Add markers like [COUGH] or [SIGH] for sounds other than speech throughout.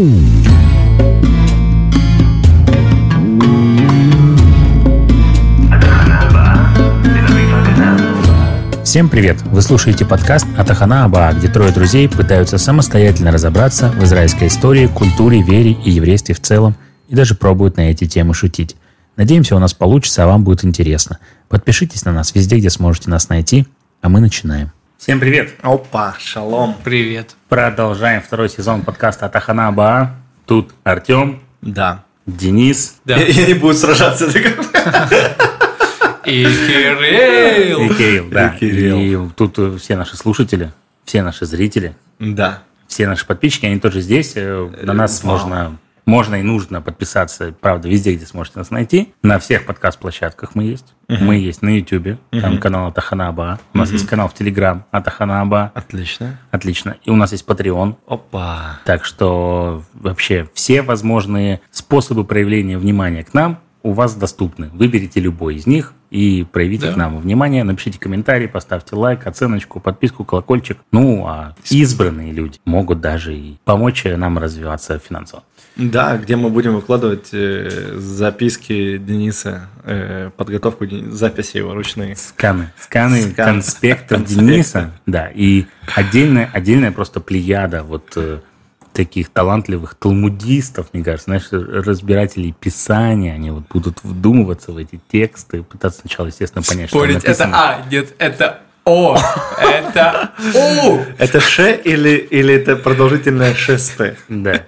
Всем привет! Вы слушаете подкаст «Атахана Аба», где трое друзей пытаются самостоятельно разобраться в израильской истории, культуре, вере и еврействе в целом, и даже пробуют на эти темы шутить. Надеемся, у нас получится, а вам будет интересно. Подпишитесь на нас везде, где сможете нас найти, а мы начинаем. Всем привет! Опа, шалом. Привет. Продолжаем второй сезон подкаста «Атахана Аба». Тут Артем, Да. Денис Да. И, и они будут сражаться. И Кирилл. и Кирилл. Да. И Кирилл. И тут э, все наши слушатели, все наши зрители, Да. все наши подписчики, они тоже здесь. Э, На нас вау. можно, можно и нужно подписаться, правда, везде, где сможете нас найти. На всех подкаст-площадках мы есть. Мы есть на YouTube, там канал Атаханаба. У нас есть канал в Телеграм Атаханаба. Отлично. Отлично. И у нас есть Patreon. Опа. Так что вообще все возможные способы проявления внимания к нам у вас доступны. Выберите любой из них и проявите Да. к нам внимание. Напишите комментарий, поставьте лайк, оценочку, подписку, колокольчик. Ну, а избранные люди могут даже и помочь нам развиваться финансово. Да, где мы будем выкладывать э, записки Дениса, э, подготовку Дени- записи его ручные. Сканы. Сканы Скан. конспектов. Дениса. Да, и отдельная, отдельная просто плеяда вот э, таких талантливых талмудистов, мне кажется, знаешь, разбирателей писания, они вот будут вдумываться в эти тексты, пытаться сначала, естественно, понять, Спорить, что там это написано. А, нет, это О, это У. Это Ш или, или это продолжительное ШСТ? Да.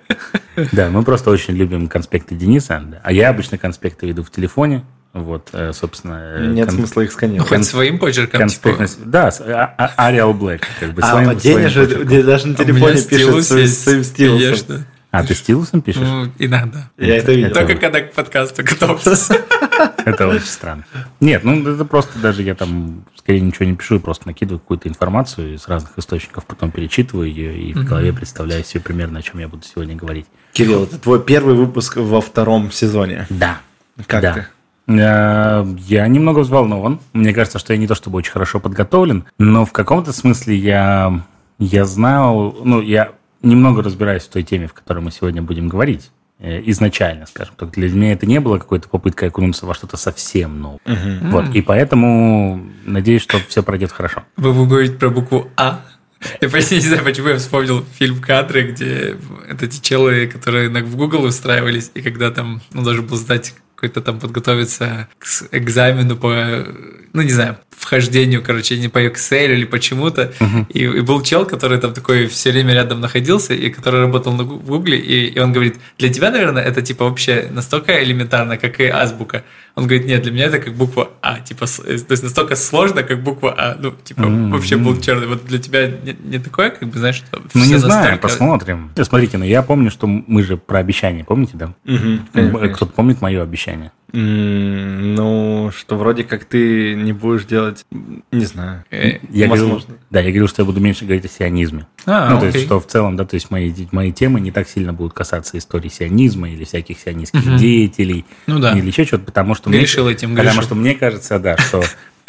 Да, мы просто очень любим конспекты Дениса, да. а я обычно конспекты веду в телефоне, вот, э, собственно... э, Нет кон- смысла их Ну, сканировать. хоть своим почерком, типа. конспектность- Да, с- а- а- Arial Black, как бы, А, своим- а Деня своим же даже на меня телефоне пишет стилус своим, есть, своим стилусом. Конечно. А, ты стилусом пишешь? Ну, иногда. Я это видел. Только когда к подкасту готовься. [LAUGHS] Это очень странно. Нет, ну это просто даже я там скорее ничего не пишу, просто накидываю какую-то информацию из разных источников, потом перечитываю ее и в голове представляю себе примерно, о чем я буду сегодня говорить. Кирилл, это твой первый выпуск во втором сезоне. Да. Как да. ты? Э, Я немного взволнован. Мне кажется, что я не то чтобы очень хорошо подготовлен, но в каком-то смысле я, я знал, ну, я немного разбираюсь в той теме, в которой мы сегодня будем говорить. Э, Изначально, скажем так. Для меня это не было какой-то попыткой окунуться во что-то совсем новое. Вот, и поэтому надеюсь, что все пройдет хорошо. Вы будете говорить про букву А? Я просто не знаю, почему я вспомнил фильм «Кадры», где это эти челы, которые в Google устраивались, и когда там, ну, должен был сдать какой-то там подготовиться к экзамену по, ну, не знаю, вхождению, короче, не по Excel или почему-то. И, и был чел, который там такой все время рядом находился, и который работал на Гугле, и, и он говорит, для тебя, наверное, это типа вообще настолько элементарно, как и азбука. Он говорит, нет, для меня это как буква А, типа, э, то есть настолько сложно, как буква А, ну, типа, вообще был черный. Вот для тебя не, не такое, как бы, знаешь, что Ну, не знаю, настолько- посмотрим. Э, Смотрите, ну я помню, что мы же про обещание, помните, да? М, Кто-то помнит мое обещание? Ну, что вроде как ты не будешь делать, не знаю. Э, Я говорил, Возможно. да, я говорил, что я буду меньше говорить о сионизме. А, ну, то есть, окей. что в целом, да, то есть мои, мои темы не так сильно будут касаться истории сионизма или всяких сионистских деятелей. Ну да. Или еще чего-то, потому что... Грешил мне, этим, Потому грешил. что мне кажется, да, что...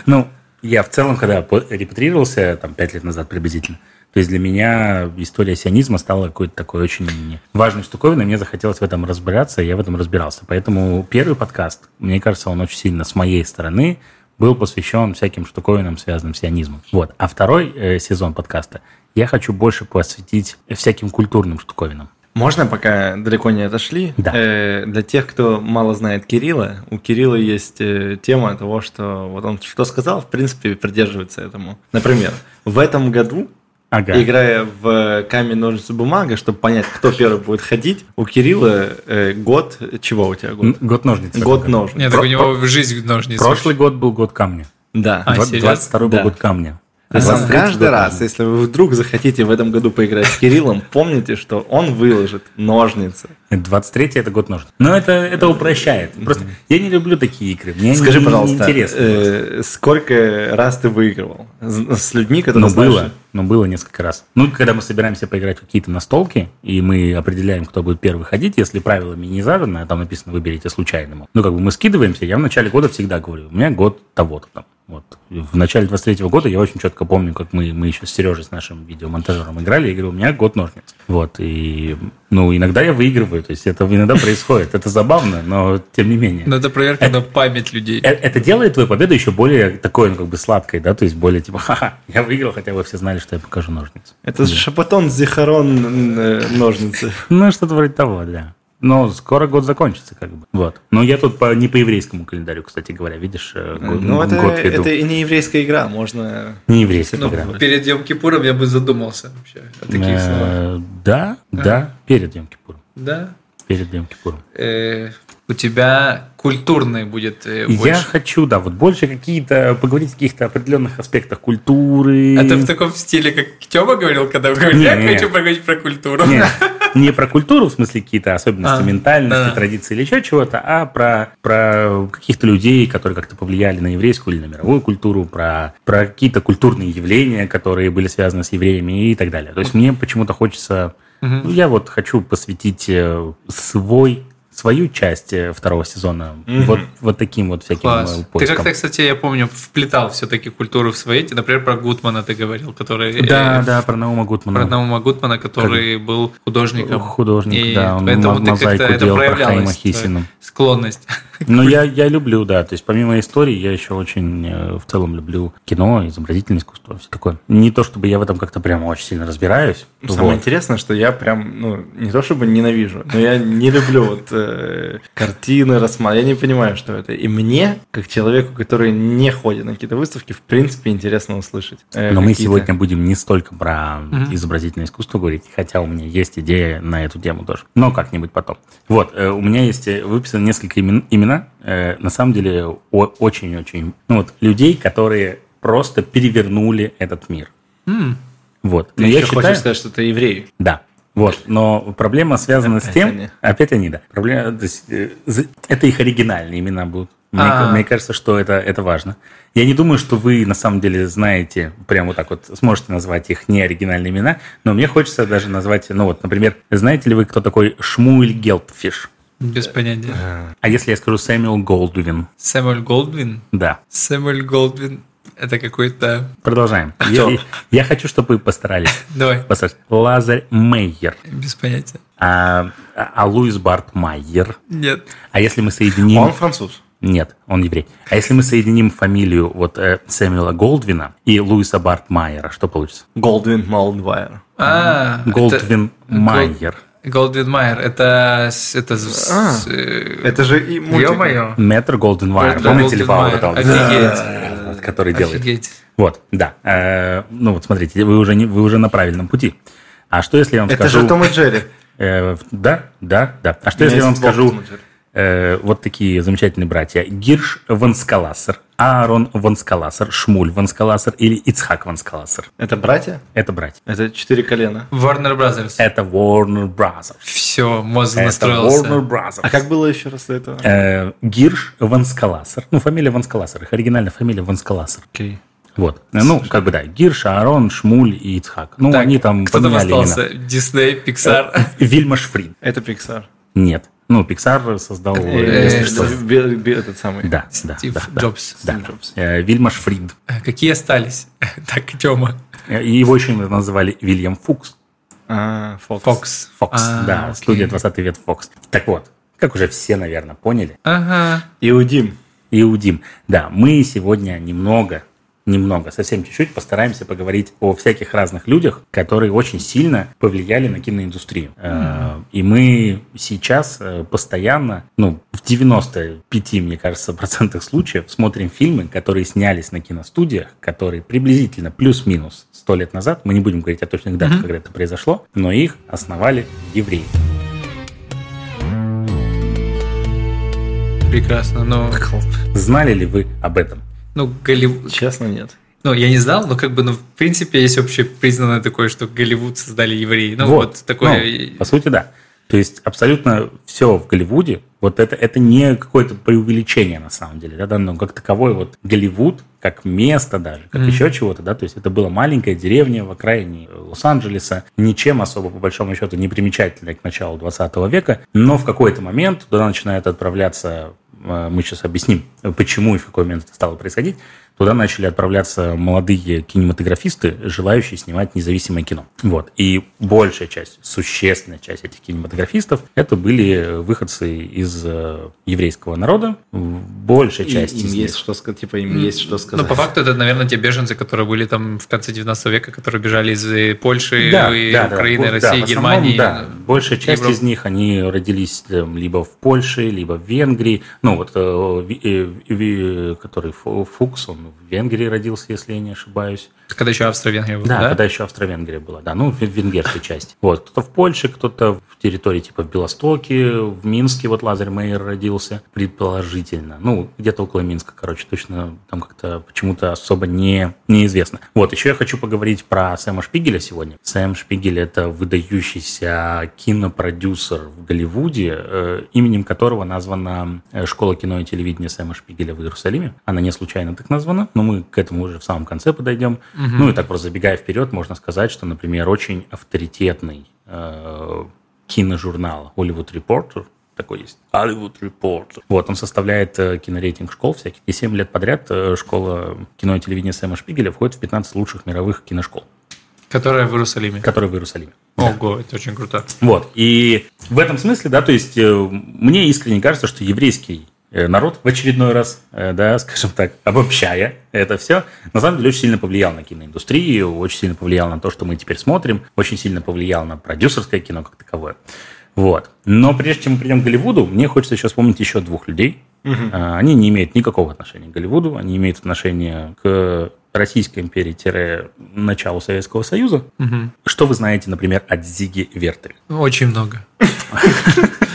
Ну, я в целом, когда репатрировался, там, пять лет назад приблизительно, то есть для меня история сионизма стала какой-то такой очень важной штуковиной, мне захотелось в этом разбираться, и я в этом разбирался. Поэтому первый подкаст, мне кажется, он очень сильно с моей стороны был посвящен всяким штуковинам, связанным с сионизмом. Вот. А второй э, сезон подкаста я хочу больше посвятить всяким культурным штуковинам. Можно, пока далеко не отошли? Да. Э, для тех, кто мало знает Кирилла, у Кирилла есть э, тема того, что вот он что сказал, в принципе, придерживается этому. Например, в этом году, Ага. играя в камень, ножницы, бумага, чтобы понять, кто первый будет ходить, у Кирилла э, год... Чего у тебя год? Год ножниц. Год ножниц. Нет, так у него в жизнь ножниц. Прошлый год был год камня. Да. А, Двадцать- серьезно? 22 был Да. год камня. А 23 каждый год раз, если вы вдруг захотите в этом году поиграть с Кириллом, [LAUGHS] помните, что он выложит ножницы. 23 это год ножниц. Но это, это упрощает. Просто я не люблю такие игры. Мне Скажи, не- пожалуйста, э, сколько раз ты выигрывал с, людьми, которые знаешь- было, но было несколько раз. Ну, когда мы собираемся поиграть в какие-то настолки, и мы определяем, кто будет первый ходить, если правилами не задано, а там написано «выберите случайному». Ну, как бы мы скидываемся, я в начале года всегда говорю, у меня год того-то там. Вот. В начале 23 года я очень четко помню, как мы, мы еще с Сережей, с нашим видеомонтажером играли, и говорю, у меня год ножниц. Вот, и, ну, иногда я выигрываю, то есть это иногда происходит. Это забавно, но тем не менее. Но это проверка на память людей. Э- Это делает твою победу еще более такой, ну, как бы сладкой, да, то есть более типа, ха-ха, я выиграл, хотя вы все знали, что я покажу ножницы. Это шапотон Зихарон э, ножницы. Ну, что-то вроде того, да. Но скоро год закончится, как бы. Вот. Но я тут по, не по еврейскому календарю, кстати говоря, видишь, э, год, Ну, это, год веду. это и не еврейская игра, можно... Не еврейская Ну, игра. перед Йом Кипуром я бы задумался вообще о таких словах. Э, Да, да, перед Йом Кипуром. Да. Перед Йом Кипуром. Э, у тебя культурный будет э, Я больше. хочу, да, вот больше какие-то, поговорить о каких-то определенных аспектах культуры. Это в таком стиле, как Тёма говорил, когда говорит, Не, я не. хочу поговорить про культуру. Не, [LAUGHS] не про культуру, в смысле какие-то особенности А, ментальности, да. традиции или еще чего-то, а про, про каких-то людей, которые как-то повлияли на еврейскую или на мировую культуру, про, про какие-то культурные явления, которые были связаны с евреями и так далее. То есть мне почему-то хочется... ну, я вот хочу посвятить э, свой свою часть э, второго сезона Мгм. вот, вот таким вот всяким Класс. э, Ты как-то, кстати, я помню, вплетал все-таки культуру в свои. Например, про Гутмана ты говорил, который... Да, э, да, про Наума Гутмана. Про Наума Гутмана, который был художником. Художник, И да, он поэтому ты как-то это проявлялось. Склонность. Ну, я, я люблю, да. То есть, помимо истории, я еще очень э, в целом люблю кино, изобразительное искусство, все такое. Не то, чтобы я в этом как-то прямо очень сильно разбираюсь. Самое вот. интересное, что я прям, ну, не то чтобы ненавижу, но я не люблю вот э, картины рассматривать. Я не понимаю, что это. И мне, как человеку, который не ходит на какие-то выставки, в принципе, интересно услышать. э, Но мы сегодня будем не столько про изобразительное искусство говорить, хотя у меня есть идея на эту тему тоже. Но как-нибудь потом. Вот, э, у меня есть выписано несколько имен- имена, э, на самом деле очень-очень, ну вот, людей, которые просто перевернули этот мир. М, Вот. Ты Но я еще считаю, хочешь сказать, что это евреи? Да. Вот, но проблема связана с тем, они. опять они, да. Проблема, то есть, э, это их оригинальные имена будут. Мне, А. мне кажется, что это, это важно. Я не думаю, что вы на самом деле знаете, прям вот так вот сможете назвать их неоригинальные имена, но мне хочется даже назвать, ну вот, например, знаете ли вы, кто такой Шмуэль Гелпфиш? Без понятия. А если я скажу Сэмюэл Голдвин? Сэмюэль Голдвин. Да. Сэмюэль Голдвин. Это какой-то... Продолжаем. Кто? Я, я хочу, чтобы вы постарались. [LAUGHS] Давай. Постарались. Лазарь Мейер. Без понятия. А, а Луис Барт Майер. Нет. А если мы соединим... Он француз. Нет, он еврей. А если мы соединим фамилию вот э, Сэмюэла Голдвина и Луиса Бартмайера, что получится? Голдвин Малдвайер. А, Голдвин это- Майер. Голдвин Майер. Это... Это... А, с- э, Это же и мультик. Ё-моё. Мэтр Голдвин Майер. Помните вот этого? Офигеть. Который делает. Офигеть. Вот, да. Э, ну вот смотрите, вы уже, не, вы уже на правильном пути. А что если я вам Это скажу... же Том и Джерри. Э, да, да, да. А что если я вам скажу Том и Джерри. Э, вот такие замечательные братья? Гирш Ванскаласер, Аарон Ванскаласер, Шмуль Ванскаласер или Ицхак Ванскаласер. Это братья? Это братья. Это четыре колена. Warner Brothers. Это Warner Brothers. Все, мозг Это настроился. Warner Brothers. А как было еще раз до этого? Э, Гирш Ванскаласер. Ну, фамилия Ванскаласер. Их оригинальная фамилия Ванскаласер. Окей. Вот. Э, Ну, как бы да. Гирш, Аарон, Шмуль и Ицхак. Ну, Так, они там Кто там поменяли остался? имена. Дисней, Pixar. Вильмаш Фрид. Это Pixar. Нет. Ну, Пиксар создал... э, Э, э, Этот самый. Да, да, Стив. Джобс. Да. Стив Джобс. Вильмаш Фрид. Какие остались? [LAUGHS] Так, Тёма. И Его еще называли Вильям Фукс. А, Фокс. Фокс. Фокс, А, да, окей. студия 20 век Фокс. Так вот, как уже все, наверное, поняли, Ага. Иудим. Иудим. Да, мы сегодня немного, немного, совсем чуть-чуть постараемся поговорить о всяких разных людях, которые очень сильно повлияли на киноиндустрию. Э, И мы сейчас э, постоянно, ну, в 95, мне кажется, процентах случаев смотрим фильмы, которые снялись на киностудиях, которые приблизительно плюс-минус 100 лет назад, мы не будем говорить о точных датах, когда это произошло, но их основали евреи. Прекрасно. Но, Знали ли вы об этом? Ну, Голливуд... Честно, нет. Ну, я не знал, но как бы, ну, в принципе, есть общепризнанное такое, что Голливуд создали евреи. Ну, вот, такое... Ну, по сути, да. То есть абсолютно все в Голливуде, вот это, это не какое-то преувеличение на самом деле, да, да, но как таковой вот Голливуд, как место даже, как Мгм. еще чего-то, да, то есть это была маленькая деревня в окраине Лос-Анджелеса, ничем особо, по большому счету, не примечательной к началу 20 века, но в какой-то момент туда начинают отправляться, мы сейчас объясним, почему и в какой момент это стало происходить, туда начали отправляться молодые кинематографисты, желающие снимать независимое кино. Вот. И большая часть, существенная часть этих кинематографистов, это были выходцы из э, еврейского народа. Большая часть и, им из есть них. что сказать, типа им есть что сказать. Ну, по факту, это, наверное, те беженцы, которые были там в конце 19 века, которые бежали из э, Польши, Да, и да, да. Украины, Да, России, основном, Германии. Да, большая часть Европы. из них, они родились там, либо в Польше, либо в Венгрии. Ну, вот, э, э, Ви- который Фу- Фукс, он в Венгрии родился, если я не ошибаюсь. Когда еще Австро-Венгрия была, Да, да? когда еще Австро-Венгрия была, да, ну, в венгерской части. Вот, кто-то в Польше, кто-то в территории типа в Белостоке, в Минске, вот Лазарь Мейер родился, предположительно. Ну, где-то около Минска, короче, точно там как-то почему-то особо не, неизвестно. Вот, еще я хочу поговорить про Сэма Шпигеля сегодня. Сэм Шпигель – это выдающийся кинопродюсер в Голливуде, э, именем которого названа э, школа кино и телевидения Сэма Шпигеля в Иерусалиме. Она не случайно так названа, но мы к этому уже в самом конце подойдем. Ну и так просто забегая вперед, можно сказать, что, например, очень авторитетный э, киножурнал Hollywood Reporter, такой есть. Hollywood Reporter. Вот, он составляет э, кинорейтинг школ всяких. И 7 лет подряд э, школа кино и телевидения Сэма Шпигеля входит в 15 лучших мировых киношкол, Которая в Иерусалиме. которые в Иерусалиме. Ого, это очень круто. Вот. И в этом смысле, да, то есть э, мне искренне кажется, что еврейский народ в очередной раз, э, да, [LAUGHS] скажем так, обобщая это все, на самом деле очень сильно повлиял на киноиндустрию, очень сильно повлиял на то, что мы теперь смотрим, очень сильно повлиял на продюсерское кино как таковое. Вот. Но прежде чем мы придем к Голливуду, мне хочется еще вспомнить еще двух людей. А, Они не имеют никакого отношения к Голливуду, они имеют отношение к Российской империи началу Советского Союза. Что вы знаете, например, о Зиге Вертере? Очень много. [LAUGHS]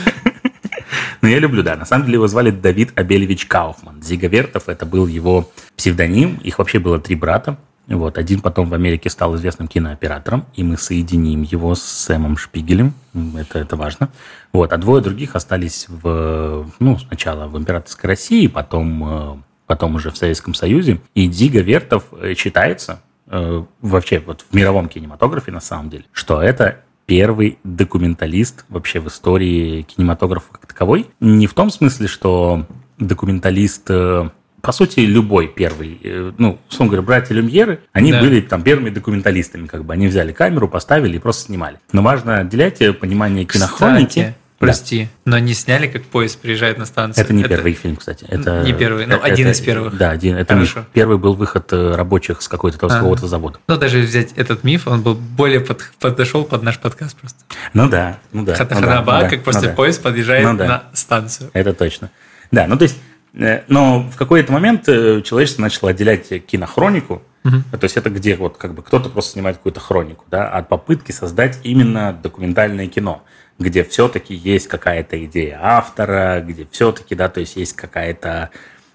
Ну, я люблю, да. На самом деле его звали Давид Абельевич Кауфман. Зига Вертов – это был его псевдоним. Их вообще было три брата. Вот. Один потом в Америке стал известным кинооператором, и мы соединим его с Сэмом Шпигелем. Это, это важно. Вот. А двое других остались в, ну, сначала в императорской России, потом, э, потом уже в Советском Союзе. И Дига Вертов э, считается э, вообще вот в мировом кинематографе на самом деле, что это первый документалист вообще в истории кинематографа как таковой. Не в том смысле, что документалист, э, по сути, любой первый, э, ну, условно говоря, братья Люмьеры, они Да. были там первыми документалистами, как бы они взяли камеру, поставили и просто снимали. Но важно отделять э, понимание кинохроники. Кстати, прости, но не сняли, как поезд приезжает на станцию. Это не первый фильм, кстати. Это, Не первый, но это- один это- из первых. Да, один. Это Хорошо. миф. первый был выход э, рабочих с какой-то там, с Ага. какого-то завода. Ну, даже взять этот миф, он был более под- подошел под наш подкаст просто. Ну да, ну да. ну да, Хатаханаба, ну да, как ну да. поезд подъезжает Ну да. на станцию. Это точно. Да, ну то есть, э, но в какой-то момент э, человечество начало отделять кинохронику, то есть это где вот как бы кто-то просто снимает какую-то хронику, да, от попытки создать именно документальное кино, где все-таки есть какая-то идея автора, где все-таки, да, то есть есть какая-то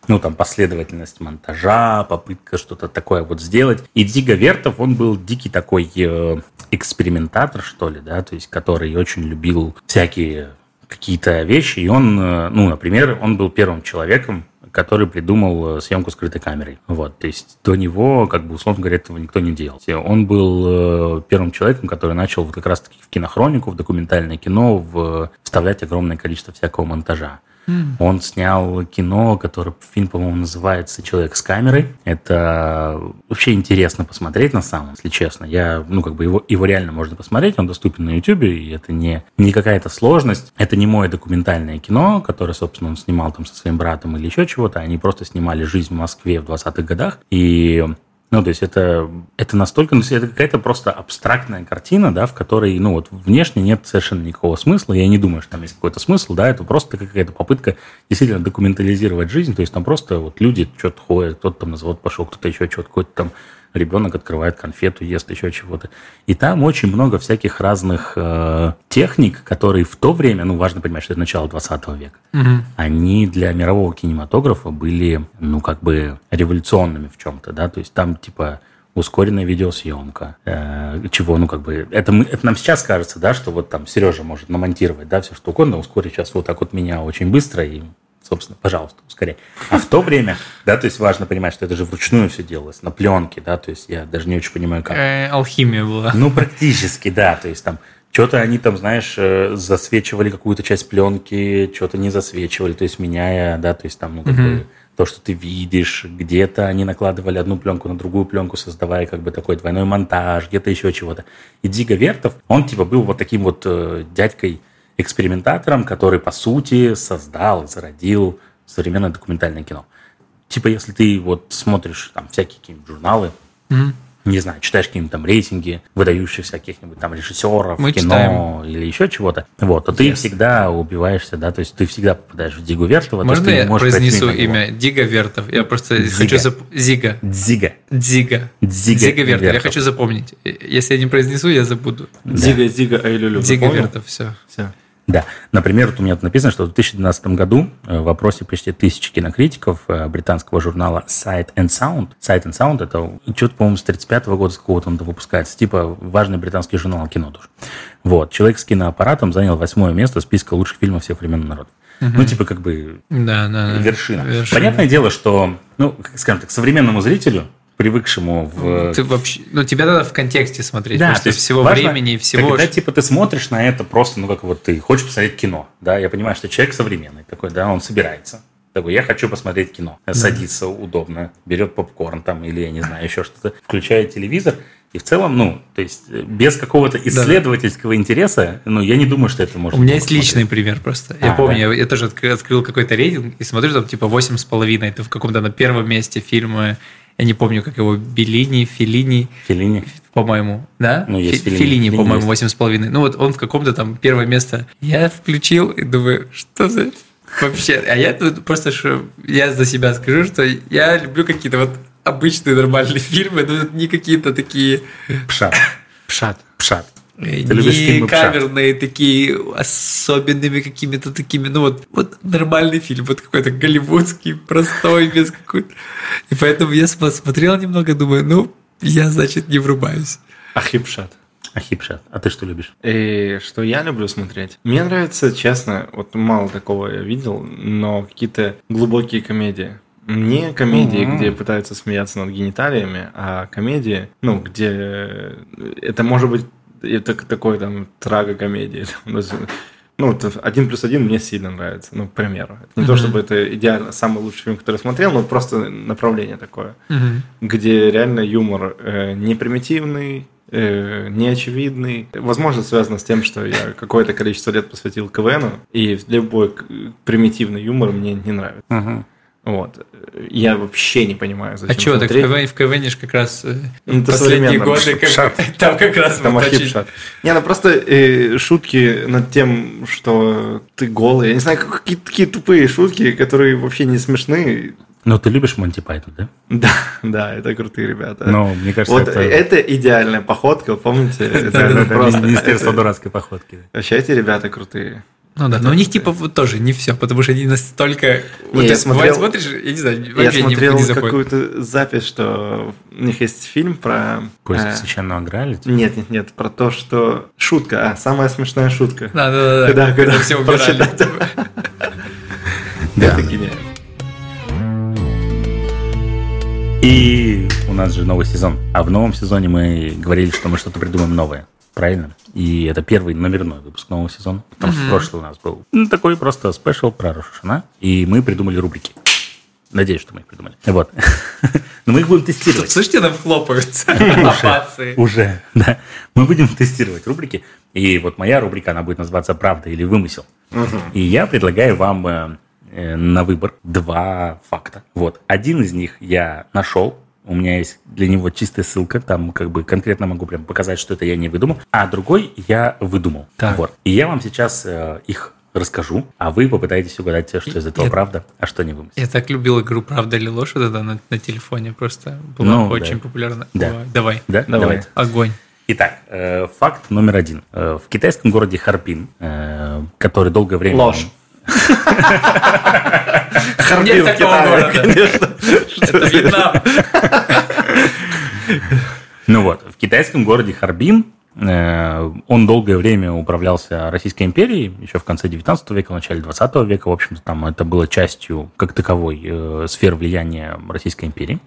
ну, там, последовательность монтажа, попытка что-то такое вот сделать. И Дига Вертов, он был дикий такой э, экспериментатор, что ли, да, то есть, который очень любил всякие какие-то вещи, и он, э, ну, например, он был первым человеком, который придумал э, съемку скрытой камерой. Вот, то есть до него, как бы, условно говоря, этого никто не делал. Он был э, первым человеком, который начал вот как раз-таки в кинохронику, в документальное кино в, вставлять огромное количество всякого монтажа. Он снял кино, которое фильм, по-моему, называется «Человек с камерой». Это вообще интересно посмотреть на самом, если честно. Я, ну, как бы его, его реально можно посмотреть, он доступен на YouTube, и это не, не какая-то сложность. Это не мое документальное кино, которое, собственно, он снимал там со своим братом или еще чего-то. Они просто снимали жизнь в Москве в 20-х годах. И ну, то есть это, это настолько, ну, это какая-то просто абстрактная картина, да, в которой, ну, вот внешне нет совершенно никакого смысла. Я не думаю, что там есть какой-то смысл, да, это просто какая-то попытка действительно документализировать жизнь. То есть там просто вот люди что-то ходят, кто-то там на завод пошел, кто-то еще что-то, какой-то там ребенок открывает конфету, ест еще чего-то. И там очень много всяких разных э, техник, которые в то время, ну, важно понимать, что это начало 20 века, они для мирового кинематографа были, ну, как бы революционными в чем-то, да, то есть там, типа, ускоренная видеосъемка, э, чего, ну, как бы, это, мы, это нам сейчас кажется, да, что вот там Сережа может намонтировать, да, все что угодно, ускорить сейчас вот так вот меня очень быстро и собственно, пожалуйста, ускоряй. А в то время, [LAUGHS] да, то есть важно понимать, что это же вручную все делалось, на пленке, да, то есть я даже не очень понимаю, как. Э, алхимия была. Ну, практически, да, то есть там что-то они там, знаешь, э, засвечивали какую-то часть пленки, что-то не засвечивали, то есть меняя, да, то есть там, ну, как бы то, что ты видишь, где-то они накладывали одну пленку на другую пленку, создавая как бы такой двойной монтаж, где-то еще чего-то. И Дига Вертов, он типа был вот таким вот э, дядькой-экспериментатором, который, по сути, создал, зародил современное документальное кино. Типа, если ты вот смотришь там всякие какие-нибудь журналы, Мгм. не знаю, читаешь какие-нибудь там рейтинги выдающихся каких-нибудь там режиссеров, Мы кино или еще чего-то, вот, то ты всегда убиваешься, да, то есть ты всегда попадаешь в Дигу Вертова. то, Можно я произнесу имя Дига Вертов? Я просто Дзига. хочу зап... Зига. Дзига. Дзига. Дзига Зига Вертов. Я Вертов. хочу запомнить. Если я не произнесу, я забуду. Зига, Зига, Айлюлю. Зига Вертов, все. Все. Да. Например, вот у меня тут написано, что в 2012 году э, в опросе почти тысячи кинокритиков э, британского журнала Sight and Sound. Sight and Sound это что-то, по-моему, с 35 года, с какого-то он выпускается. Типа важный британский журнал кино тоже. Вот. Человек с киноаппаратом занял восьмое место в списке лучших фильмов всех времен и народов. Ну, типа, как бы Да, да, вершина. Вершина. Понятное дело, что, ну, скажем так, современному зрителю, привыкшему в... Ты вообще, ну тебя надо в контексте смотреть, Да, потому то что всего важно, времени и всего. Когда, типа, ты смотришь на это просто, ну, как вот ты хочешь посмотреть кино, да, я понимаю, что человек современный такой, да, он собирается, такой, я хочу посмотреть кино, садится удобно, берет попкорн там или, я не знаю, еще что-то, включает телевизор, и в целом, ну, то есть э, без какого-то исследовательского интереса, ну, я не думаю, что это может У меня есть посмотреть. личный пример просто. Я А, помню, да? я, я тоже открыл, открыл какой-то рейтинг и смотрю, там типа восемь с половиной. Это в каком-то на первом месте фильма. Я не помню, как его Беллини, Филини, Феллини. по-моему, да? Ну, есть Фи- Феллини. Феллини, Феллини по-моему, есть. восемь с половиной. Ну вот он в каком-то там первое место. Я включил и думаю, что за вообще? А я тут просто что я за себя скажу, что я люблю какие-то вот обычные нормальные [LAUGHS] фильмы, но не какие-то такие Пшат. Пшат. Пшат. Ты фильмы Пшат? каверные такие, особенными какими-то такими, ну вот, вот нормальный фильм, вот какой-то голливудский, простой, без какой-то... И поэтому я см- смотрел немного, думаю, ну, я, значит, не врубаюсь. Ахипшат. Ахипшат. А ты что любишь? И что я люблю смотреть? Мне нравится, честно, вот мало такого я видел, но какие-то глубокие комедии. Не комедии, Мгм. где пытаются смеяться над гениталиями, а комедии, ну, где это может быть это такой там даже- Ну, вот один плюс один мне сильно нравится, ну, к примеру. Это не то, Мгм. чтобы это идеально самый лучший фильм, который я смотрел, но просто направление такое где реально юмор э, не примитивный, э, не очевидный. Возможно, связано с тем, что я какое-то количество лет посвятил КВНу, и любой примитивный юмор мне не нравится. Угу. Вот. Я вообще не понимаю, А зачем чего, так в в КВН ж как раз э, Ну, последние годы, как- Шат. [LAUGHS] там как раз Там очень-. Не, ну просто э, шутки над тем, что ты голый. Я не знаю, какие-то такие тупые шутки, которые вообще не смешны. Ну, ты любишь Монти Пайтон, да? [LAUGHS] Да, да, это крутые ребята. Ну, мне кажется, Вот это... это идеальная походка, помните? [LAUGHS] Это Да, да, да, просто Министерство дурацкой походки. Вообще эти ребята крутые. Ну да, но у них типа вот тоже не все, потому что они настолько... вот я смотрел- смотришь, я не знаю, Я вообще не, смотрел не какую-то запись, что у них есть фильм про... Поиск э, священного Грааля? типа? Нет, нет, нет, про то, что... Шутка, а, самая смешная шутка. Да, да, да, да. Когда- когда когда все убирали. [LAUGHS] Это гениально. И у нас же новый сезон. А в новом сезоне мы говорили, что мы что-то придумаем новое. Правильно? И это первый номерной выпуск нового сезона. Потому что прошлый у нас был ну, такой просто спешл про Рошашана. И мы придумали рубрики. Надеюсь, что мы их придумали. Вот. [LAUGHS] Но мы их будем тестировать. Слышите, там хлопаются. [LAUGHS] Уже, да. Мы будем тестировать рубрики. И вот моя рубрика, она будет называться «Правда или вымысел». И я предлагаю вам э, на выбор два факта. Вот. Один из них я нашел. У меня есть для него чистая ссылка. Там как бы конкретно могу прям показать, что это я не выдумал. А другой я выдумал. Так. Вот. И я вам сейчас э, их расскажу, а вы попытаетесь угадать, что из этого Я- правда, а что не вымысел. Я так любил игру «Правда или ложь» это на, на телефоне, просто была Ну, очень да. популярна. Да. Давай, Давай, Да? Давай. Давайте. огонь. Итак, э, факт номер один. Э, в китайском городе Харбин, э, который долгое время... Ложь. Харбин в Китае, конечно. Это Вьетнам. Ну вот, в китайском городе Харбин э, он долгое время управлялся Российской империей, еще в конце 19 века, в начале 20 века. В общем-то, там это было частью, как таковой, э, сфер влияния Российской империи.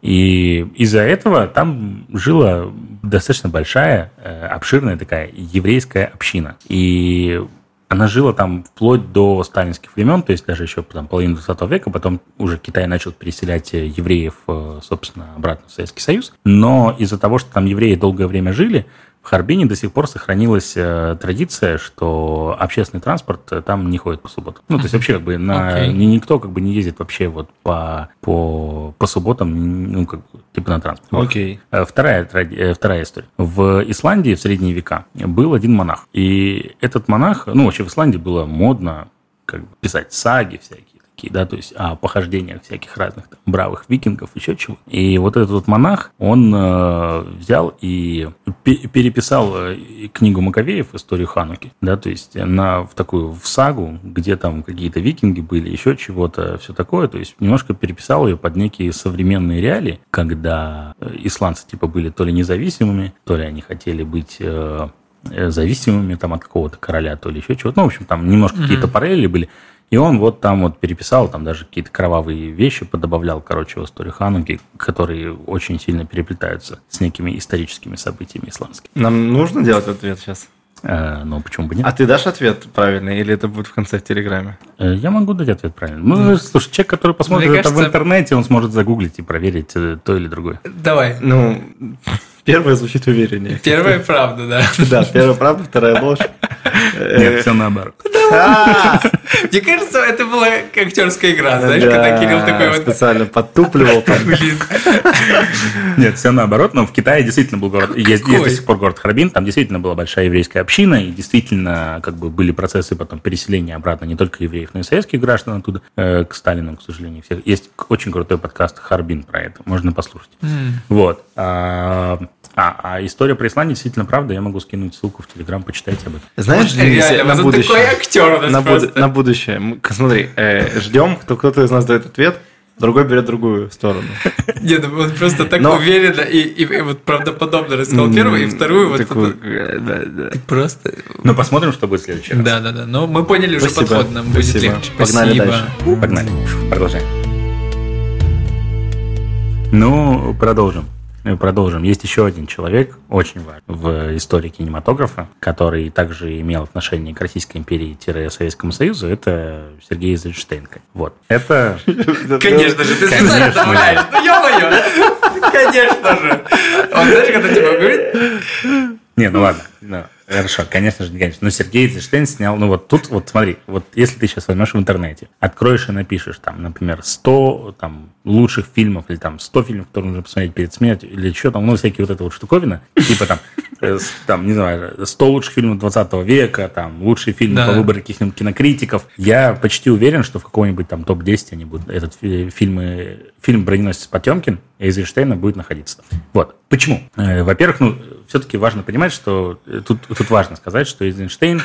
И из-за этого там жила достаточно большая, э, обширная такая еврейская община. И она жила там вплоть до сталинских времен, то есть даже еще там, половину 20 века, потом уже Китай начал переселять э, евреев, э, собственно, обратно в Советский Союз. Но из-за того, что там евреи долгое время жили, Харбине до сих пор сохранилась э, традиция, что общественный транспорт э, там не ходит по субботам. Ну, то есть вообще как бы на, ни- никто как бы не ездит вообще вот по, по, по субботам, ну, как бы, типа на транспорт. Окей. Э, Вторая, вторая история. В Исландии в средние века был один монах. И этот монах, ну, вообще в Исландии было модно как бы, писать саги всякие такие, да, то есть о похождениях всяких разных там, бравых викингов, еще чего. И вот этот вот монах, он э, взял и пе- переписал э, книгу Маковеев, историю Хануки, да, то есть на, в такую в сагу, где там какие-то викинги были, еще чего-то, все такое, то есть немножко переписал ее под некие современные реалии, когда э, исландцы типа были то ли независимыми, то ли они хотели быть э, э, зависимыми там от какого-то короля, то ли еще чего-то. Ну, в общем, там немножко какие-то параллели были. И он вот там вот переписал, там даже какие-то кровавые вещи подобавлял, короче, в историю Хануки, которые очень сильно переплетаются с некими историческими событиями исландскими. Нам нужно делать ответ сейчас? Э, но почему бы нет? А ты дашь ответ правильный или это будет в конце в Телеграме? Э, Я могу дать ответ правильно. Ну, слушай, человек, который посмотрит Мне это в интернете, он сможет загуглить и проверить э, то или другое. Давай. Ну, первое звучит увереннее. Первая правда, да. Да, первая правда, вторая ложь. Нет, все наоборот. А, [LAUGHS] Мне кажется, это была актерская игра, знаешь, когда Кирилл такой вот... Специально подтупливал там. [LAUGHS] Нет, все наоборот, но в Китае действительно был город, есть, до сих пор город Харбин, там действительно была большая еврейская община, и действительно как бы были процессы потом переселения обратно не только евреев, но и советских граждан оттуда э, к Сталину, к сожалению. Всех. Есть очень крутой подкаст Харбин про это, можно послушать. Вот. А, а, история про Исландию действительно правда, я могу скинуть ссылку в Телеграм, почитайте об этом. Знаешь, Денис, Реально, на вот он такой будущее. актер у нас На, просто. на будущее. Смотри, э, ждем, кто кто-то из нас дает ответ, другой берет другую сторону. Нет, ну он просто так Но- уверенно и, и- и вот правдоподобно рассказал первую, и вторую вот Такую, э, да, да. Ты просто... Ну, посмотрим, что будет в следующий раз. Да, да, да. Но мы поняли уже Спасибо. подход, нам будет Спасибо. легче. Погнали Спасибо. дальше. Погнали. Продолжаем. Ну, продолжим. Э, Продолжим. Есть еще один человек, очень важный в истории кинематографа, который также имел отношение к Российской империи-Советскому Союзу. Это Сергей Эйзенштейн. Вот. Это... Конечно же, ты специально вставляешь. Ну, ё-моё. Конечно же. Он, знаешь, когда типа говорит... Не, ну ладно. Хорошо, конечно же, не конечно. Но Сергей Эйзенштейн снял... Ну вот тут, вот смотри, вот если ты сейчас возьмешь в интернете, откроешь и напишешь там, например, 100 там, лучших фильмов или там 100 фильмов, которые нужно посмотреть перед смертью, или что там, ну, всякие вот это вот штуковина, типа там, там, не знаю, 100 лучших фильмов 20 века, там, лучшие фильмы Да. по выбору каких-нибудь кинокритиков. Я почти уверен, что в какой-нибудь там топ-10 они будут, этот фи- фильмы, фильм «Броненосец Потемкин» Эйзенштейна будет находиться. Вот. Почему? Э, Во-первых, ну, все-таки важно понимать, что э, тут, тут важно сказать, что Эйзенштейн,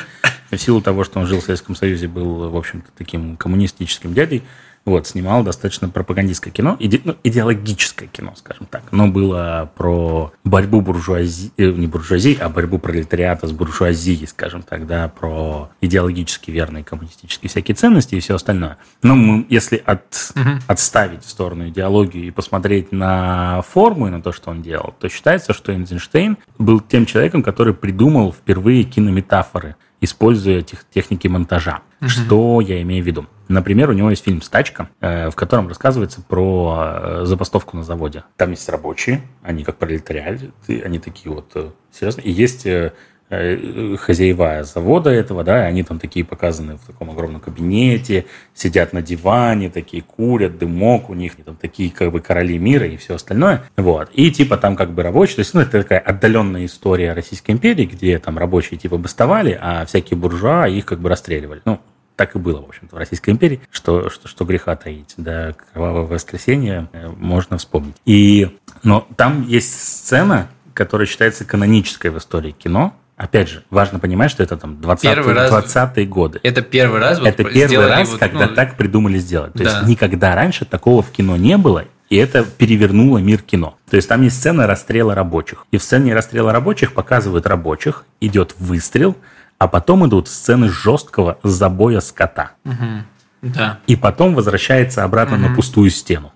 в силу того, что он жил в Советском Союзе, был, в общем-то, таким коммунистическим дядей, вот, снимал достаточно пропагандистское кино, иде- ну, идеологическое кино, скажем так. Но было про борьбу буржуазии, э, не буржуазии, а борьбу пролетариата с буржуазией, скажем так, да, про идеологически верные коммунистические всякие ценности и все остальное. Но мы, если от, отставить в сторону идеологию и посмотреть на форму и на то, что он делал, то считается, что Эйнштейн был тем человеком, который придумал впервые кинометафоры, используя тех- техники монтажа. Что я имею в виду? Например, у него есть фильм «Стачка», э, в котором рассказывается про э, забастовку на заводе. Там есть рабочие, они как пролетариат, они такие вот э, серьезные. И есть хозяева завода этого, да, они там такие показаны в таком огромном кабинете, сидят на диване, такие курят, дымок у них, там такие как бы короли мира и все остальное. Вот. И типа там как бы рабочие, то есть, ну, это такая отдаленная история Российской империи, где там рабочие типа бастовали, а всякие буржуа их как бы расстреливали. Ну, так и было, в общем-то, в Российской империи, что, что, что греха таить. Да, кровавое воскресенье э, можно вспомнить. И, но там есть сцена, которая считается канонической в истории кино. Опять же, важно понимать, что это там 20-е, Первый раз- 20-е годы. Это первый раз вот это первый раз, вот, когда ну, так придумали сделать. То да. есть никогда раньше такого в кино не было, и это перевернуло мир кино. То есть там есть сцена расстрела рабочих. И в сцене расстрела рабочих показывают рабочих, идет выстрел, а потом идут сцены жесткого забоя скота. Да. И потом возвращается обратно на пустую стену.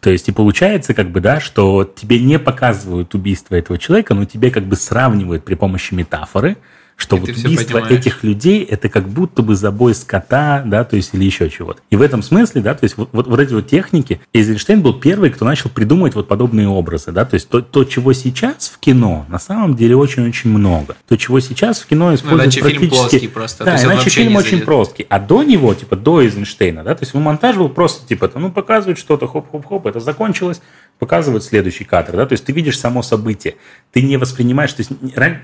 То есть и получается, как бы, да, что тебе не показывают убийство этого человека, но тебе как бы сравнивают при помощи метафоры, что И вот убийство понимаешь. этих людей это как будто бы забой скота, да, то есть или еще чего-то. И в этом смысле, да, то есть вот, вот, вот эти вот техники, Эйзенштейн был первый, кто начал придумывать вот подобные образы, да, то есть то, то, чего сейчас в кино, на самом деле очень-очень много. То, чего сейчас в кино используют Ну, иначе фильм практически... плоский просто, то Да, иначе фильм очень плоский. А до него, типа, до Эйзенштейна, да, то есть он монтаж был просто, типа, ну, показывают что-то, хоп-хоп-хоп, это закончилось, показывают следующий кадр, да, то есть ты видишь само событие, ты не воспринимаешь, то есть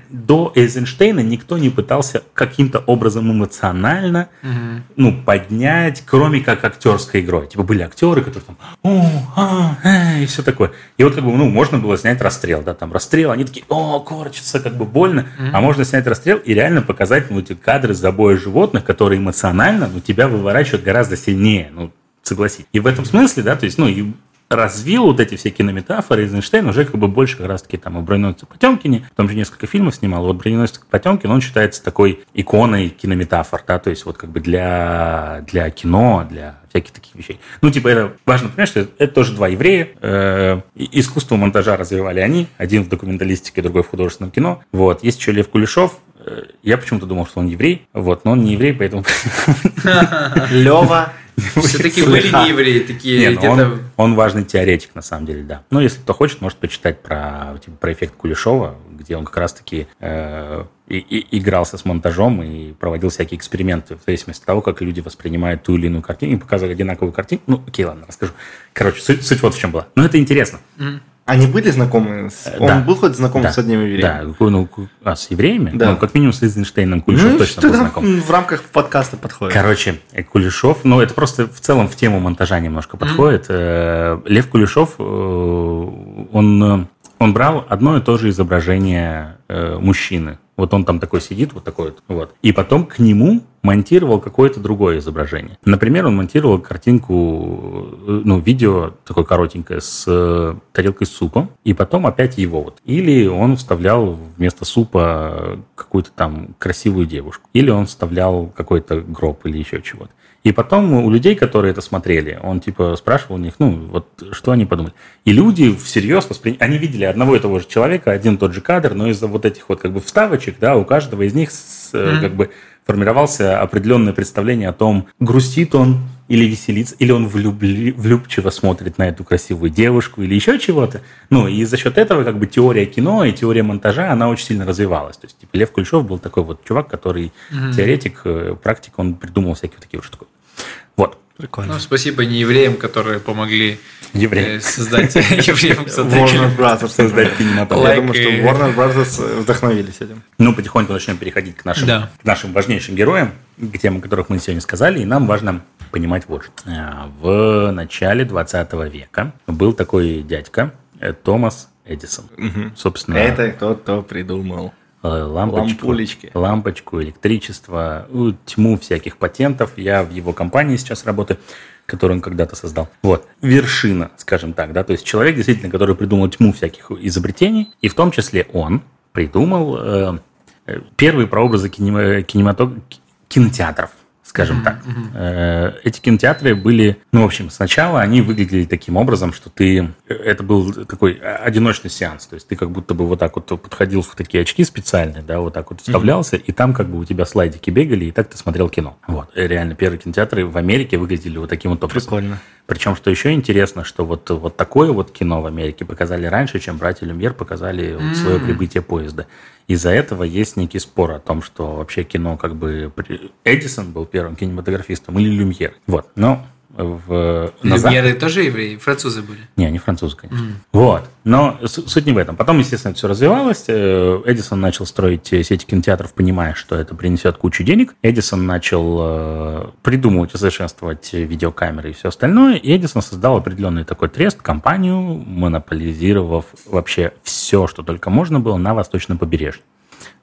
до Эйзенштейна никто не пытался каким-то образом эмоционально, ну, поднять, кроме как актерской игрой. Типа были актеры, которые там, о, а, э, и все такое. И вот как бы, ну, можно было снять расстрел, да, там расстрел, они такие, о, корчится, как бы больно, а можно снять расстрел и реально показать, ну, эти кадры забоя животных, которые эмоционально, ну, тебя выворачивают гораздо сильнее, ну, согласись. И в этом смысле, да, то есть, ну, и развил вот эти все кинометафоры, Эйзенштейн уже как бы больше как раз-таки там и «Броненосец Потемкине», потом же несколько фильмов снимал, вот «Броненосец Потемкин», он считается такой иконой кинометафор, да, то есть вот как бы для, для кино, для всяких таких вещей. Ну, типа, это важно понимать, что это тоже два еврея. Э, искусство монтажа развивали они. Один в документалистике, другой в художественном кино. Вот. Есть еще Лев Кулешов. Э, Я почему-то думал, что он еврей. Вот. Но он не еврей, поэтому... [LAUGHS] Лева. [LAUGHS] Все-таки были не евреи, такие Не, ну где-то... он, он важный теоретик, на самом деле, да. Ну, если кто хочет, может почитать про, типа, про эффект Кулешова, где он как раз-таки э, и- и- игрался с монтажом и проводил всякие эксперименты в зависимости от того, как люди воспринимают ту или иную картину, и показывали одинаковую картину. Ну, окей, ладно, расскажу. Короче, суть, суть вот в чем была. Но это интересно. Они были знакомы? с- Э, Он да. был хоть знаком Да. с одним евреем? Да, ну, ку- а, с евреями? Да. Ну, как минимум с Эйзенштейном Кулешов Ну, точно был знаком. в рамках подкаста подходит? Короче, э, Кулешов, ну, это просто в целом в тему монтажа немножко подходит. Э, Лев Кулешов, он, он брал одно и то же изображение мужчины. Вот он там такой сидит, вот такой вот, вот. И потом к нему монтировал какое-то другое изображение. Например, он монтировал картинку, э, ну, видео такое коротенькое с э, тарелкой с супом, и потом опять его вот. Или он вставлял вместо супа какую-то там красивую девушку. Или он вставлял какой-то гроб или еще чего-то. И потом у людей, которые это смотрели, он типа спрашивал у них, ну, вот что они подумали. И люди всерьез восприняли, они видели одного и того же человека, один и тот же кадр, но из-за вот этих вот как бы вставочек, да, у каждого из них с- э, как бы формировался определенное представление о том, грустит он или веселится, или он влюбли- влюбчиво смотрит на эту красивую девушку, или еще чего-то. Ну, и за счет этого как бы теория кино и теория монтажа, она очень сильно развивалась. То есть, типа, Лев Кульшов был такой вот чувак, который теоретик, э, практик, он придумал всякие вот такие вот штуки. Вот. Прикольно. Ну, спасибо не евреям, которые помогли Евреи. э, создать евреям создать. [LAUGHS] Warner Brothers. Создать кинематограф. Я думаю, что Warner Brothers вдохновились этим. Ну, потихоньку начнем переходить к нашим, Да. к нашим важнейшим героям, к тем, о которых мы сегодня сказали, и нам важно понимать вот что. А, В начале 20 века был такой дядька э, Томас Эдисон. Собственно, Это кто-то придумал. Э, лампочку, Лампулечки. лампочку, электричество, тьму всяких патентов. Я в его компании сейчас работаю, которую он когда-то создал. Вот. Вершина, скажем так, да, то есть человек, действительно, который придумал тьму всяких изобретений, и в том числе он придумал э, э, первые прообразы кинема- кинематог- кинотеатров скажем так. Э, Эти кинотеатры были, ну, в общем, сначала они выглядели таким образом, что ты, это был такой одиночный сеанс, то есть ты как будто бы вот так вот подходил в такие очки специальные, да, вот так вот вставлялся, и там как бы у тебя слайдики бегали, и так ты смотрел кино. Вот, И реально первые кинотеатры в Америке выглядели вот таким вот образом. Прикольно. Причем, что еще интересно, что вот, вот такое вот кино в Америке показали раньше, чем братья Люмьер показали вот свое прибытие поезда. Из-за этого есть некий спор о том, что вообще кино как бы... Эдисон был первым кинематографистом или Люмьер. Вот, но в... Люмьеры тоже евреи, французы были. не, не французы, конечно. Вот. Но суть не в этом. Потом, естественно, это все развивалось. Э, Эдисон начал строить э, сети кинотеатров, понимая, что это принесет кучу денег. Эдисон начал э, придумывать, усовершенствовать э, видеокамеры и все остальное. И Эдисон создал определенный такой трест, компанию, монополизировав вообще все, что только можно было на восточном побережье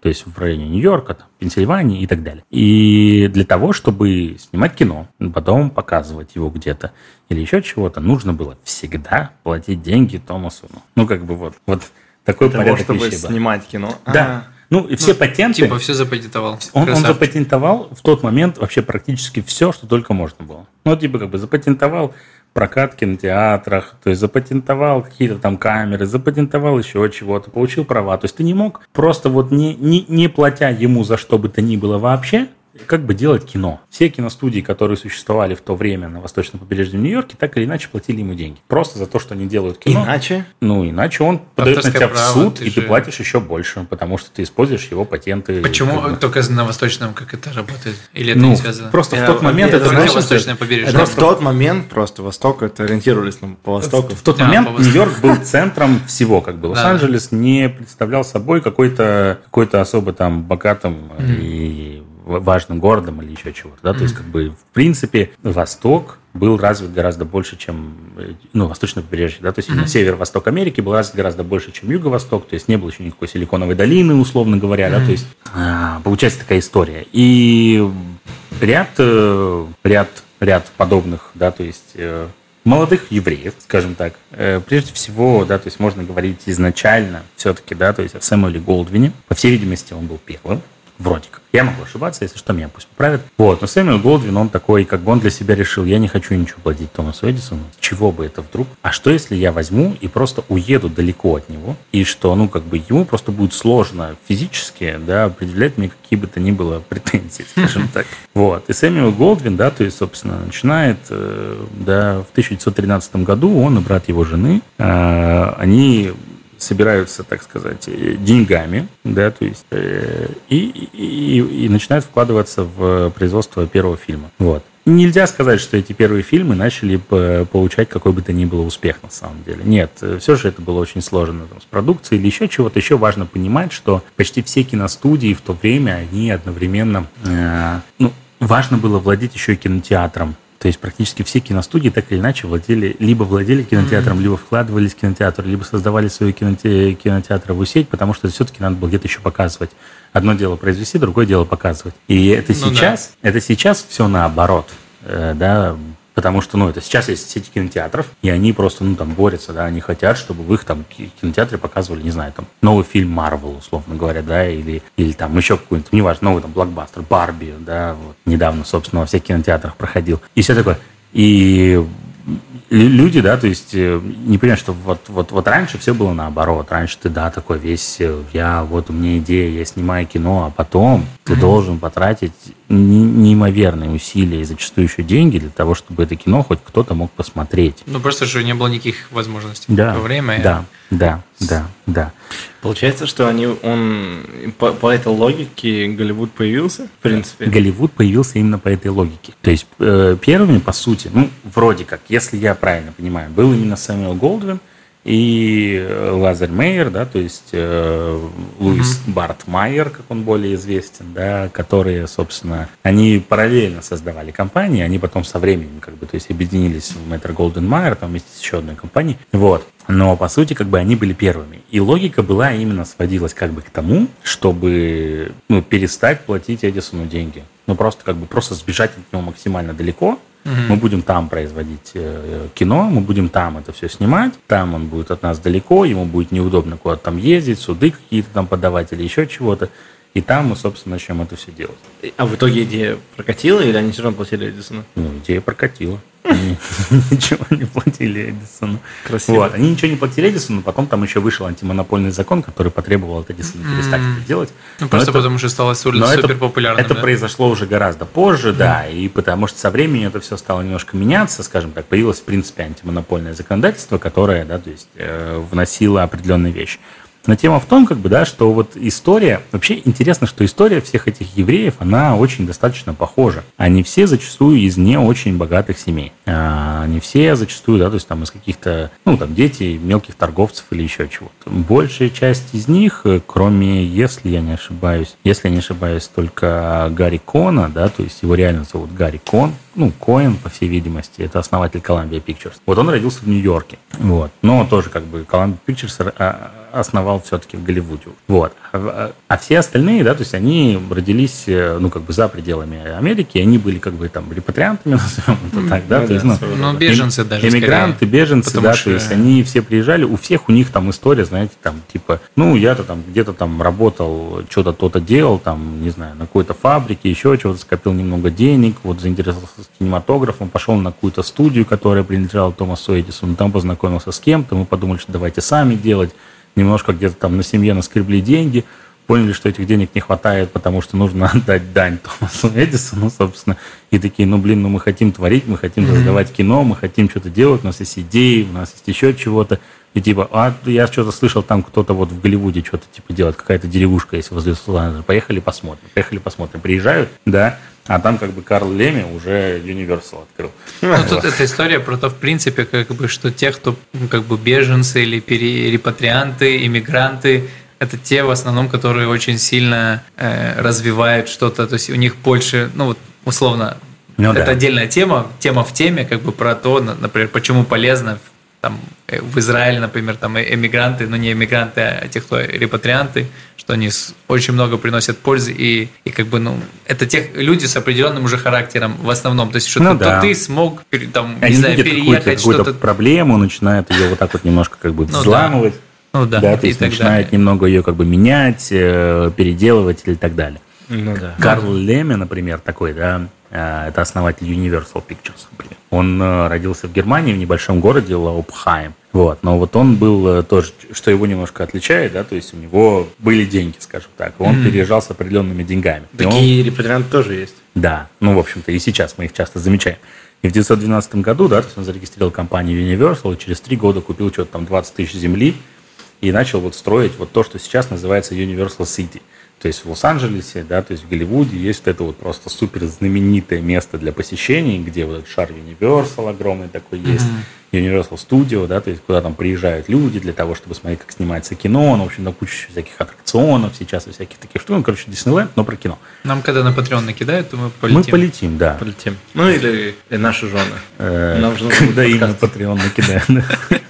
то есть в районе Нью-Йорка, там, Пенсильвании и так далее. И для того, чтобы снимать кино, потом показывать его где-то или еще чего-то, нужно было всегда платить деньги Томасу. Ну, Ну, как бы вот, вот такой Для того, порядок чтобы вещей снимать кино. Да. Ну, и все патенты... Типа все запатентовал. Он, он запатентовал в тот момент вообще практически все, что только можно было. Ну, типа, как бы запатентовал прокат в кинотеатрах, то есть запатентовал какие-то там камеры, запатентовал еще чего-то, получил права. То есть ты не мог просто вот не, не, не платя ему за что бы то ни было вообще, как бы делать кино. Все киностудии, которые существовали в то время на восточном побережье Нью-Йорке, так или иначе платили ему деньги. Просто за то, что они делают кино. Иначе? Ну, иначе он подает на тебя в право, суд, ты и ты же- платишь еще больше, потому что ты используешь его патенты. Почему как бы. только на восточном, как это работает? Или это Ну, не связано? просто в Я- тот момент это значит, что восточное побережье. Это в тот момент просто Восток это ориентировались на по Востоку. В тот А, момент. Нью-Йорк был центром всего, как бы Лос-Анджелес не представлял собой какой-то какой-то особо там богатым и в- важным городом или еще чего-то, да, то есть как бы в принципе Восток был развит гораздо больше, чем э, ну восточное побережье, да, то есть именно север-восток Америки был развит гораздо больше, чем юго-восток, то есть не было еще никакой силиконовой долины, условно говоря, да, то есть а, получается такая история и ряд э, ряд ряд подобных, да, то есть э, молодых евреев, скажем так. Прежде всего, да, то есть можно говорить изначально все-таки, да, то есть о Сэмюэле Голдвине. По всей видимости, он был первым. Вроде как. Я могу ошибаться, если что, меня пусть поправят. Вот, но Сэмюэл Голдвин, он такой, как бы он для себя решил, я не хочу ничего платить Томасу Эдисону. Чего бы это вдруг? А что, если я возьму и просто уеду далеко от него, и что, ну, как бы ему просто будет сложно физически, да, определять мне какие бы то ни было претензии, [LAUGHS] скажем так. Вот. И Сэмюэл Голдвин, да, то есть, собственно, начинает, э, да, в 1913 году он и брат его жены, э, они собираются, так сказать, э, деньгами, да, то есть, э, и, и, и- начинают вкладываться в производство первого фильма. Вот. Нельзя сказать, что эти первые фильмы начали получать какой бы то ни было успех на самом деле. Нет, все же это было очень сложно там, с продукцией или еще чего-то. Еще важно понимать, что почти все киностудии в то время, они одновременно, э, ну, важно было владеть еще и кинотеатром. То есть практически все киностудии так или иначе владели, либо владели кинотеатром, либо вкладывались в кинотеатр, либо создавали свои киноте- кинотеатровую сеть, потому что все-таки надо было где-то еще показывать. Одно дело произвести, другое дело показывать. И это Ну да. сейчас, это сейчас все наоборот, э, да, потому что, ну, это сейчас есть сети кинотеатров, и они просто, ну, там, борются, да, они хотят, чтобы в их, там, ки- кинотеатре показывали, не знаю, там, новый фильм Марвел, условно говоря, да, или, или там еще какой-нибудь, неважно, новый, там, блокбастер, Барби, да, вот, недавно, собственно, во всех кинотеатрах проходил, и все такое. И люди, да, то есть э, не понимают, что вот, вот, вот раньше все было наоборот. Раньше ты, да, такой весь, э, я, вот у меня идея, я снимаю кино, а потом ты должен потратить не- неимоверные усилия и зачастую еще деньги для того, чтобы это кино хоть кто-то мог посмотреть. Ну, просто же не было никаких возможностей Да, в то время. да, да, да, да. Получается, что они, он по, по этой логике Голливуд появился, в принципе. Голливуд появился именно по этой логике. То есть э, первыми, по сути, ну, вроде как, если я правильно понимаю, был именно Сэмюэл Голдвин и э, Лазарь Мейер, да, то есть э, Луис Барт Майер, как он более известен, да, которые, собственно, они параллельно создавали компании, они потом со временем, как бы, то есть объединились в Мэтр Голден Майер, там вместе с еще одной компанией, вот. Но, по сути, как бы они были первыми. И логика была именно сводилась как бы к тому, чтобы ну, перестать платить Эдисону деньги. Ну, просто как бы просто сбежать от него максимально далеко. Мы будем там производить э, кино, мы будем там это все снимать, там он будет от нас далеко, ему будет неудобно куда-то там ездить, суды какие-то там подавать или еще чего-то. И там мы, собственно, начнем это все делать. А в итоге идея прокатила или они все равно платили Эдисону? Ну, идея прокатила. Они [LAUGHS] ничего не платили Эдисону. Красиво. Вот. Они ничего не платили Эдисону, потом там еще вышел антимонопольный закон, который потребовал от Эдисона перестать это делать. Ну, просто потому что стало супер, популярным. Это произошло уже гораздо позже, да, и потому что со временем это все стало немножко меняться, скажем так, появилось, в принципе, антимонопольное законодательство, которое, да, то есть э, вносило определенные вещи. Но тема в том, как бы, да, что вот история, вообще интересно, что история всех этих евреев, она очень достаточно похожа. Они все зачастую из не очень богатых семей. А, Они все зачастую, да, то есть там из каких-то, ну, там, дети мелких торговцев или еще чего-то. Большая часть из них, э, кроме, если я не ошибаюсь, если я не ошибаюсь, только Гарри Кона, да, то есть его реально зовут Гарри Кон, ну, Коэн, по всей видимости, это основатель Columbia Pictures. Вот он родился в Нью-Йорке, вот. Но тоже как бы Columbia Pictures а, основал все-таки в Голливуде. Вот. А, а все остальные, да, то есть они родились, э, ну, как бы за пределами Америки, они были как бы там репатриантами, [LAUGHS] назовем это так, да, ну, то есть, ну, ну беженцы даже Эмигранты, скорее, беженцы, да, что... то есть они все приезжали, у всех у них там история, знаете, там, типа, ну, я-то там где-то там работал, что-то то-то делал, там, не знаю, на какой-то фабрике, еще чего-то, скопил немного денег, вот заинтересовался кинематографом, пошел на какую-то студию, которая принадлежала Томасу Эдисону, там познакомился с кем-то, мы подумали, что давайте сами делать, немножко где-то там на семье наскребли деньги, поняли, что этих денег не хватает, потому что нужно [LAUGHS] отдать дань Томасу Эдисону, собственно, и такие, ну, блин, ну мы хотим творить, мы хотим создавать кино, мы хотим что-то делать, у нас есть идеи, у нас есть еще чего-то, и типа, а я что-то слышал, там кто-то вот в Голливуде что-то типа делает, какая-то деревушка есть возле Сулана. Поехали посмотрим. Поехали посмотрим. Приезжают, да, а там как бы Карл Леми уже Universal открыл. Ну, тут эта история про то, в принципе, как бы, что те, кто ну, как бы беженцы или репатрианты, иммигранты, это те в основном, которые очень сильно э, развивают что-то, то есть у них больше, ну вот условно, ну, это да. отдельная тема, тема в теме, как бы про то, например, почему полезно там э, в Израиле, например, там э, эмигранты, но не эмигранты, а те, кто репатрианты, что они очень много приносят пользы и, и как бы, ну, это те люди с определенным уже характером в основном. То есть, что ну, ты, да. ты смог там, они не знаю, переехать какую-то, какую проблему, начинают ее вот так вот немножко как бы взламывать. Ну, да. Ну, да, да то есть начинает далее. немного ее как бы менять, э, переделывать или так далее. Ну, да. Карл Леме, например, такой, да, это основатель Universal Pictures, например. Он э, родился в Германии, в небольшом городе Лаупхайм. Вот. Но вот он был э, тоже, что его немножко отличает, да, то есть у него были деньги, скажем так. Он mm-hmm. переезжал с определенными деньгами. Такие он... репатрианты тоже есть. Да, ну, в общем-то, и сейчас мы их часто замечаем. И в 1912 году, да, то есть он зарегистрировал компанию Universal, и через три года купил что-то там 20 тысяч земли и начал вот строить вот то, что сейчас называется Universal City – то есть в Лос-Анджелесе, да, то есть в Голливуде есть вот это вот просто супер знаменитое место для посещений, где вот этот шар Universal огромный такой есть, mm-hmm. Universal Studio, да, то есть куда там приезжают люди для того, чтобы смотреть, как снимается кино, ну, в общем, на кучу всяких аттракционов сейчас и всяких таких штук, ну, короче, Диснейленд, но про кино. Нам когда на Patreon накидают, то мы полетим. Мы полетим, да. Полетим. Ну, или наши жены. Э, Нам же Когда им на Patreon накидают. [LAUGHS]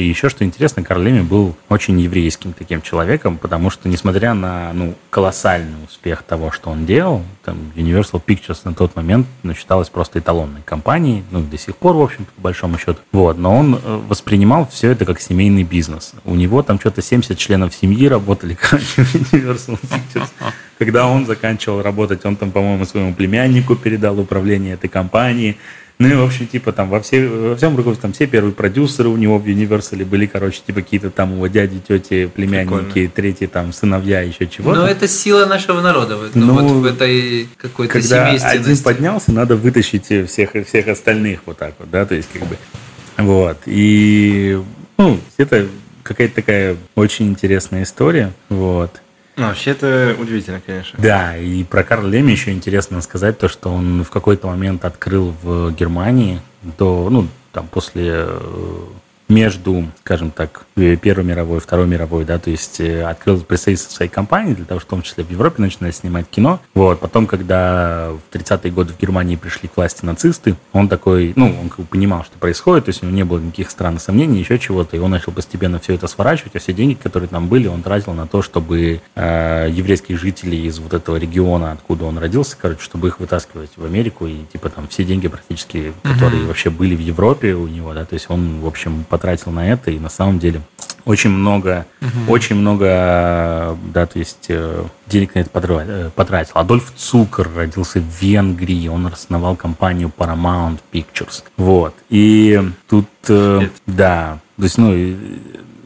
И еще, что интересно, Карлеми был очень еврейским таким человеком, потому что, несмотря на ну, колоссальный успех того, что он делал, там, Universal Pictures на тот момент ну, считалась просто эталонной компанией, ну, до сих пор, в общем-то, по большому счету. Вот, но он э, воспринимал все это как семейный бизнес. У него там что-то 70 членов семьи работали, [LAUGHS] в Universal Pictures. Когда он заканчивал работать, он там, по-моему, своему племяннику передал управление этой компанией. Ну и, в общем, типа там во, все, во всем руководстве, там все первые продюсеры у него в Universal были, короче, типа какие-то там его дяди, тети, племянники, Прикольно. третьи там сыновья, еще чего-то. Но это сила нашего народа, ну, вот в этой какой-то когда один поднялся, надо вытащить всех, всех остальных вот так вот, да, то есть как бы, вот, и, ну, это какая-то такая очень интересная история, вот. Ну, вообще это удивительно, конечно. Да, и про Карла Леми еще интересно сказать то, что он в какой-то момент открыл в Германии до, ну, там, после э, между, скажем так, Первой мировой, Второй мировой, да, то есть э, открыл представительство своей компании для того, чтобы в том числе в Европе начинать снимать кино. Вот, потом, когда в 30-е годы в Германии пришли к власти нацисты, он такой, ну, он как бы понимал, что происходит, то есть у него не было никаких странных сомнений, еще чего-то, и он начал постепенно все это сворачивать, а все деньги, которые там были, он тратил на то, чтобы э, еврейских жителей из вот этого региона, откуда он родился, короче, чтобы их вытаскивать в Америку, и типа там все деньги практически, которые uh-huh. вообще были в Европе у него, да, то есть он, в общем, потратил на это, и на самом деле очень много, угу. очень много, да, то есть э, денег на это э, потратил. Адольф Цукер родился в Венгрии, он основал компанию Paramount Pictures. Вот. И тут, э, да, то есть, ну,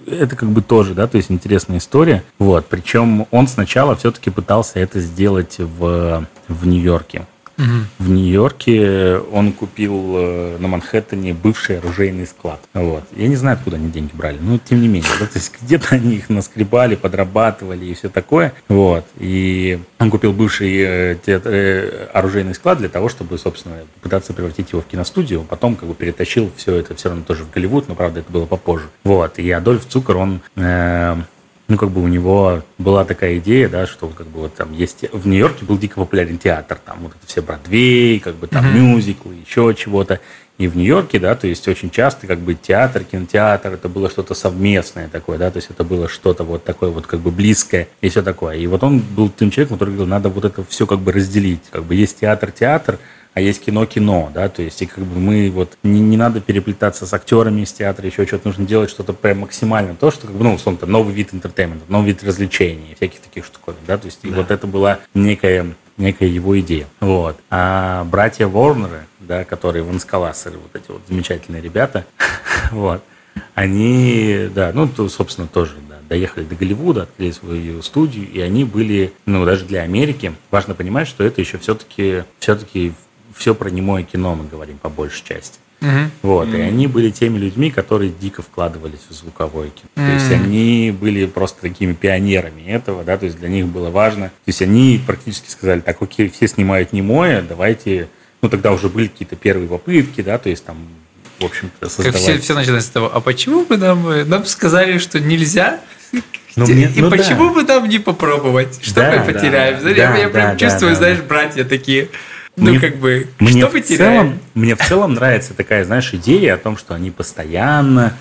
это как бы тоже, да, то есть интересная история. Вот, причем он сначала все-таки пытался это сделать в, в Нью-Йорке. Угу. В Нью-Йорке он купил э, на Манхэттене бывший оружейный склад. Вот. Я не знаю, откуда они деньги брали, но тем не менее. Да, то есть где-то они их наскребали, подрабатывали и все такое. Вот. И он купил бывший э, э, оружейный склад для того, чтобы, собственно, пытаться превратить его в киностудию. Потом как бы перетащил все это все равно тоже в Голливуд, но, правда, это было попозже. Вот. И Адольф Цукер, он э, ну, как бы у него была такая идея, да, что как бы вот там есть... В Нью-Йорке был дико популярен театр, там вот это все Бродвей, как бы там mm-hmm. мюзиклы, еще чего-то. и в Нью-Йорке, да, то есть очень часто как бы театр, кинотеатр, это было что-то совместное такое, да, то есть это было что-то вот такое вот как бы близкое и все такое. И вот он был тем человеком, который говорил, надо вот это все как бы разделить. Как бы есть театр-театр, а есть кино-кино, да, то есть и как бы мы вот не, не надо переплетаться с актерами из театра, еще что-то нужно делать что-то прям максимально то, что как бы, ну, условно, новый вид entertainment а, новый вид развлечений, всяких таких штук, да, то есть да. и вот это была некая некая его идея. Вот. А братья Ворнеры, да, которые Вонсколасеры, вот эти вот замечательные ребята, [LAUGHS] вот, они, да, ну, то, собственно, тоже, да, доехали до Голливуда, открыли свою студию, и они были, ну, даже для Америки, важно понимать, что это еще все-таки, все-таки все про немое кино мы говорим по большей части. Uh-huh. Вот, uh-huh. и они были теми людьми, которые дико вкладывались в звуковое кино. Uh-huh. То есть они были просто такими пионерами этого, да, то есть для них было важно. То есть они практически сказали, так, окей, все снимают немое, давайте, ну тогда уже были какие-то первые попытки, да, то есть там в общем-то, создавать. Как все, все начинается с того, а почему бы нам, нам сказали, что нельзя? Ну, мне, и ну, почему да. бы нам не попробовать? Что да, мы потеряем? Да, я, да, я прям да, чувствую, да, знаешь, братья такие. Ну, мне, как бы, мне что в целом, Мне в целом нравится такая, знаешь, идея о том, что они постоянно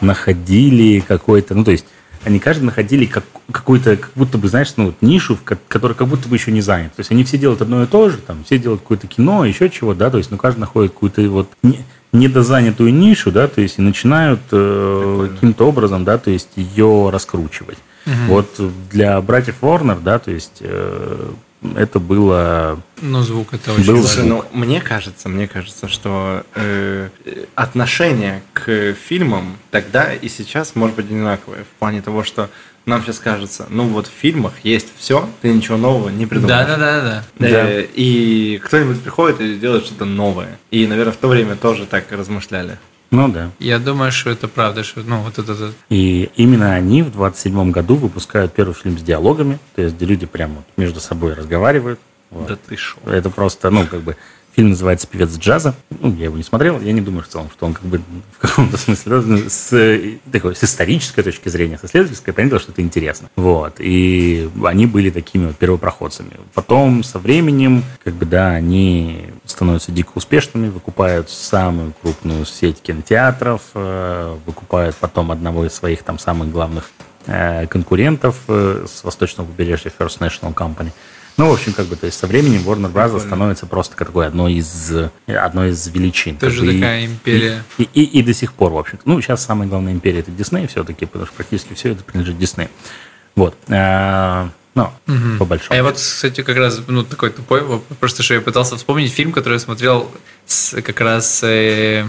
находили какой-то, ну, то есть, они каждый находили как, какую-то, как будто бы, знаешь, ну, вот нишу, в которая как будто бы еще не занята. То есть, они все делают одно и то же, там, все делают какое-то кино, еще чего, да, то есть, ну, каждый находит какую-то вот не, недозанятую нишу, да, то есть, и начинают э, каким-то образом, да, то есть, ее раскручивать. Угу. Вот для братьев Warner, да, то есть, э, это было... Ну, звук это очень был Слушай, ну, мне кажется, мне кажется, что э, отношение к фильмам тогда и сейчас может быть одинаковое. В плане того, что нам сейчас кажется, ну вот в фильмах есть все, ты ничего нового не придумаешь. Да, да, да, да. Э, и кто-нибудь приходит и делает что-то новое. И, наверное, в то время тоже так размышляли. Ну да. Я думаю, что это правда, что ну вот это. это... И именно они в 27 году выпускают первый фильм с диалогами, то есть где люди прямо между собой разговаривают. Вот. Да ты шо. Это просто, ну, как бы Фильм называется «Певец джаза». Ну, я его не смотрел, я не думаю в целом, что он как бы в каком-то смысле с, такой, с исторической точки зрения, со следовательской, понятно, что это интересно. Вот. И они были такими вот первопроходцами. Потом со временем, как бы, да, они становятся дико успешными, выкупают самую крупную сеть кинотеатров, э, выкупают потом одного из своих там самых главных э, конкурентов э, с восточного побережья First National Company – ну, в общем, как бы, то есть со временем Warner Bros. становится просто такой одной из, одной из величин. Тоже бы, такая и, империя. И, и, и, и до сих пор, в общем Ну, сейчас самая главная империя это Дисней все-таки, потому что практически все это принадлежит Дисней. Вот. Ну, угу. по большому. А я вот, кстати, как раз, ну, такой тупой просто что я пытался вспомнить фильм, который я смотрел с, как раз э,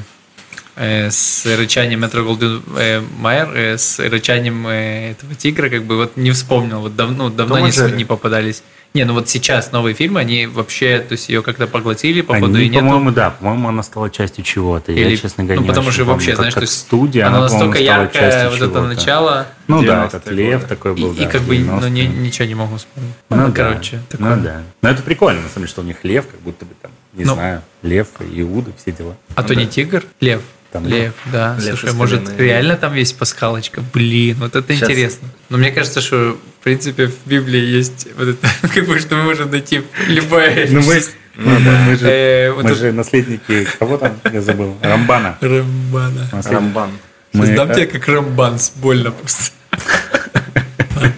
э, с рычанием Метро Голден э, Майер, э, с рычанием э, этого тигра, как бы вот не вспомнил, вот давно, ну, давно не, не попадались. Не, ну вот сейчас новые фильмы, они вообще, то есть ее как-то поглотили, по ходу и нет. По-моему, да, по-моему, она стала частью чего-то. Или, я, честно говоря, ну, потому что вообще, знаешь, то есть студия, она, она настолько яркая, вот это начало. Ну да, этот лев такой был. И, да, и как бы, ну, не, ничего не могу вспомнить. Ну, ну да, короче, такое. Ну да. Но это прикольно, на самом деле, что у них лев, как будто бы там, не ну, знаю, лев, Иуда, все дела. А ну, то да. не тигр, лев. Там Лев, да. Лев Слушай, может, реально там есть пасхалочка? Блин, вот это Сейчас. интересно. Но мне кажется, что, в принципе, в Библии есть вот это, [LAUGHS] как бы, что мы можем найти любое... Ну, мы, ну, да, мы, же, э, вот мы это... же наследники, кого там, я забыл, Рамбана. Рамбана. Рамбан. Мы... Дам тебе как Рамбан, больно просто. [LAUGHS]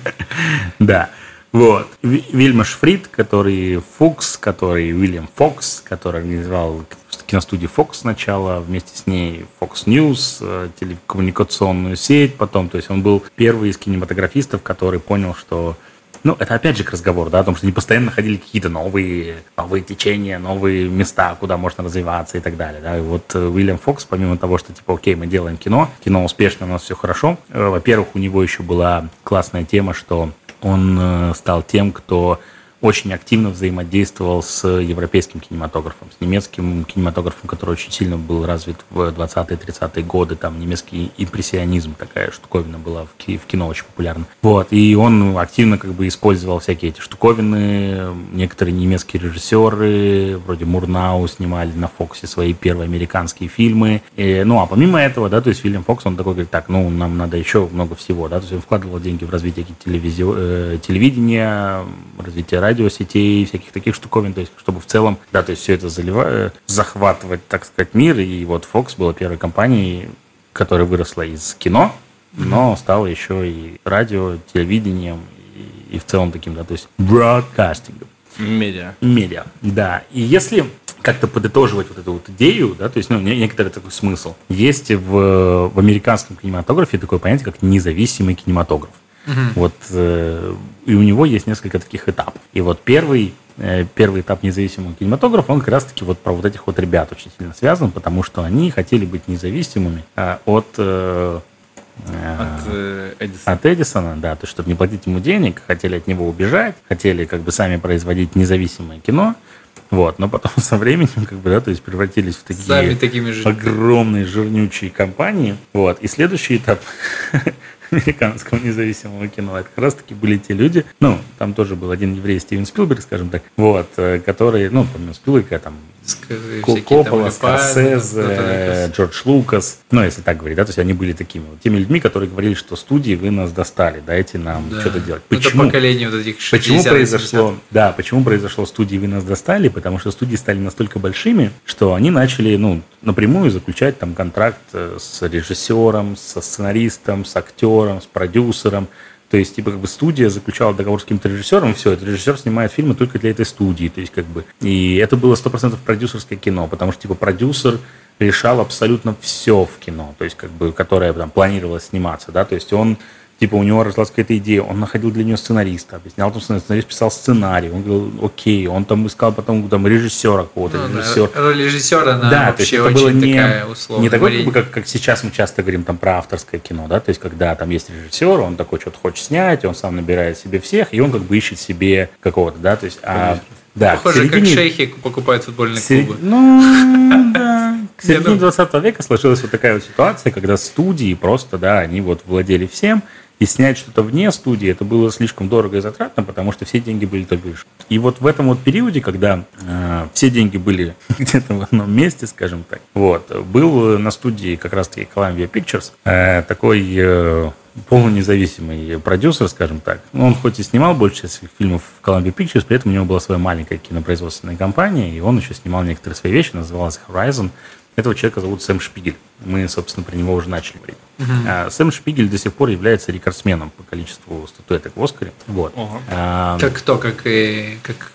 Да. Вот. Вильмаш Фрид, который Фукс, который Уильям Фокс, который организовал киностудии Fox сначала, вместе с ней Fox News, э, телекоммуникационную сеть потом. То есть он был первый из кинематографистов, который понял, что ну, это опять же к разговору, да, о том, что они постоянно находили какие-то новые, новые течения, новые места, куда можно развиваться и так далее, да. И вот э, Уильям Фокс, помимо того, что, типа, окей, мы делаем кино, кино успешно, у нас все хорошо, э, во-первых, у него еще была классная тема, что он стал тем, кто очень активно взаимодействовал с европейским кинематографом, с немецким кинематографом, который очень сильно был развит в 20-30-е годы. Там немецкий импрессионизм, такая штуковина была в кино очень популярна. Вот, и он активно как бы использовал всякие эти штуковины. Некоторые немецкие режиссеры, вроде Мурнау, снимали на Фоксе свои первые американские фильмы. И, ну, а помимо этого, да, то есть Вильям Фокс, он такой говорит, так, ну, нам надо еще много всего, да, то есть он вкладывал деньги в развитие телевизи... э, телевидения, развитие радио, радиосетей, всяких таких штуковин, то есть чтобы в целом, да, то есть все это заливать, захватывать, так сказать, мир, и вот Fox была первой компанией, которая выросла из кино, но стала еще и радио, телевидением, и, и в целом таким, да, то есть бродкастингом. Медиа. Медиа, да. И если как-то подытоживать вот эту вот идею, да, то есть, ну, некоторый такой смысл. Есть в, в американском кинематографе такое понятие, как независимый кинематограф. Угу. Вот, э, и у него есть несколько таких этапов. И вот первый, э, первый этап независимого кинематографа, он как раз-таки вот про вот этих вот ребят очень сильно связан, потому что они хотели быть независимыми э, от... Э, от э, Эдисона. От Эдисона, да, то есть, чтобы не платить ему денег, хотели от него убежать, хотели как бы сами производить независимое кино, вот, но потом [LAUGHS] со временем, как бы, да, то есть превратились в такие Сами такими же. огромные жирнючие компании. Вот. И следующий этап [LAUGHS] американского независимого кино. Это как раз-таки были те люди, ну, там тоже был один еврей Стивен Спилберг, скажем так, вот, э, которые, ну, помимо Спилберга, там, Коппола, Скорсезе, Джордж Лукас, ну, если так говорить, да, то есть они были такими вот, теми людьми, которые говорили, что студии вы нас достали, дайте нам да. что-то делать. Почему? Это поколение вот этих 60 Почему произошло, да, почему произошло студии вы нас достали? Потому что студии стали настолько большими, что они начали, ну, напрямую заключать там контракт э, с режиссером, со сценаристом, с актером, с продюсером, то есть, типа, как бы студия заключала договор с каким-то режиссером, и все, этот режиссер снимает фильмы только для этой студии. То есть, как бы, и это было 100% продюсерское кино, потому что, типа, продюсер решал абсолютно все в кино, то есть, как бы, которое там планировалось сниматься, да, то есть он типа у него родилась какая-то идея, он находил для нее сценариста, объяснял там сценарист, писал сценарий, он говорил, окей, он там искал потом там режиссера какого-то, ну, режиссер. Роль режиссера, она да, вообще то есть это было не, такая не такой, как, бы, как, как сейчас мы часто говорим там про авторское кино, да, то есть когда там есть режиссер, он такой что-то хочет снять, он сам набирает себе всех, и он как бы ищет себе какого-то, да, то есть, а, да, Похоже, середине... как шейхи покупают футбольные Сер... клубы. Ну, [LAUGHS] да. К середине 20 века сложилась вот такая вот ситуация, когда студии просто, да, они вот владели всем, и снять что-то вне студии, это было слишком дорого и затратно, потому что все деньги были только лишь. И вот в этом вот периоде, когда э, все деньги были [LAUGHS] где-то в одном месте, скажем так, вот, был на студии как раз-таки Columbia Pictures э, такой э, полунезависимый продюсер, скажем так. Он хоть и снимал часть своих фильмов в Columbia Pictures, при этом у него была своя маленькая кинопроизводственная компания, и он еще снимал некоторые свои вещи, называлась Horizon. Этого человека зовут Сэм Шпигель. Мы, собственно, про него уже начали говорить. Uh-huh. А, Сэм Шпигель до сих пор является рекордсменом по количеству статуэток в Оскаре. Вот. Uh-huh. А, как кто? Как, э, как...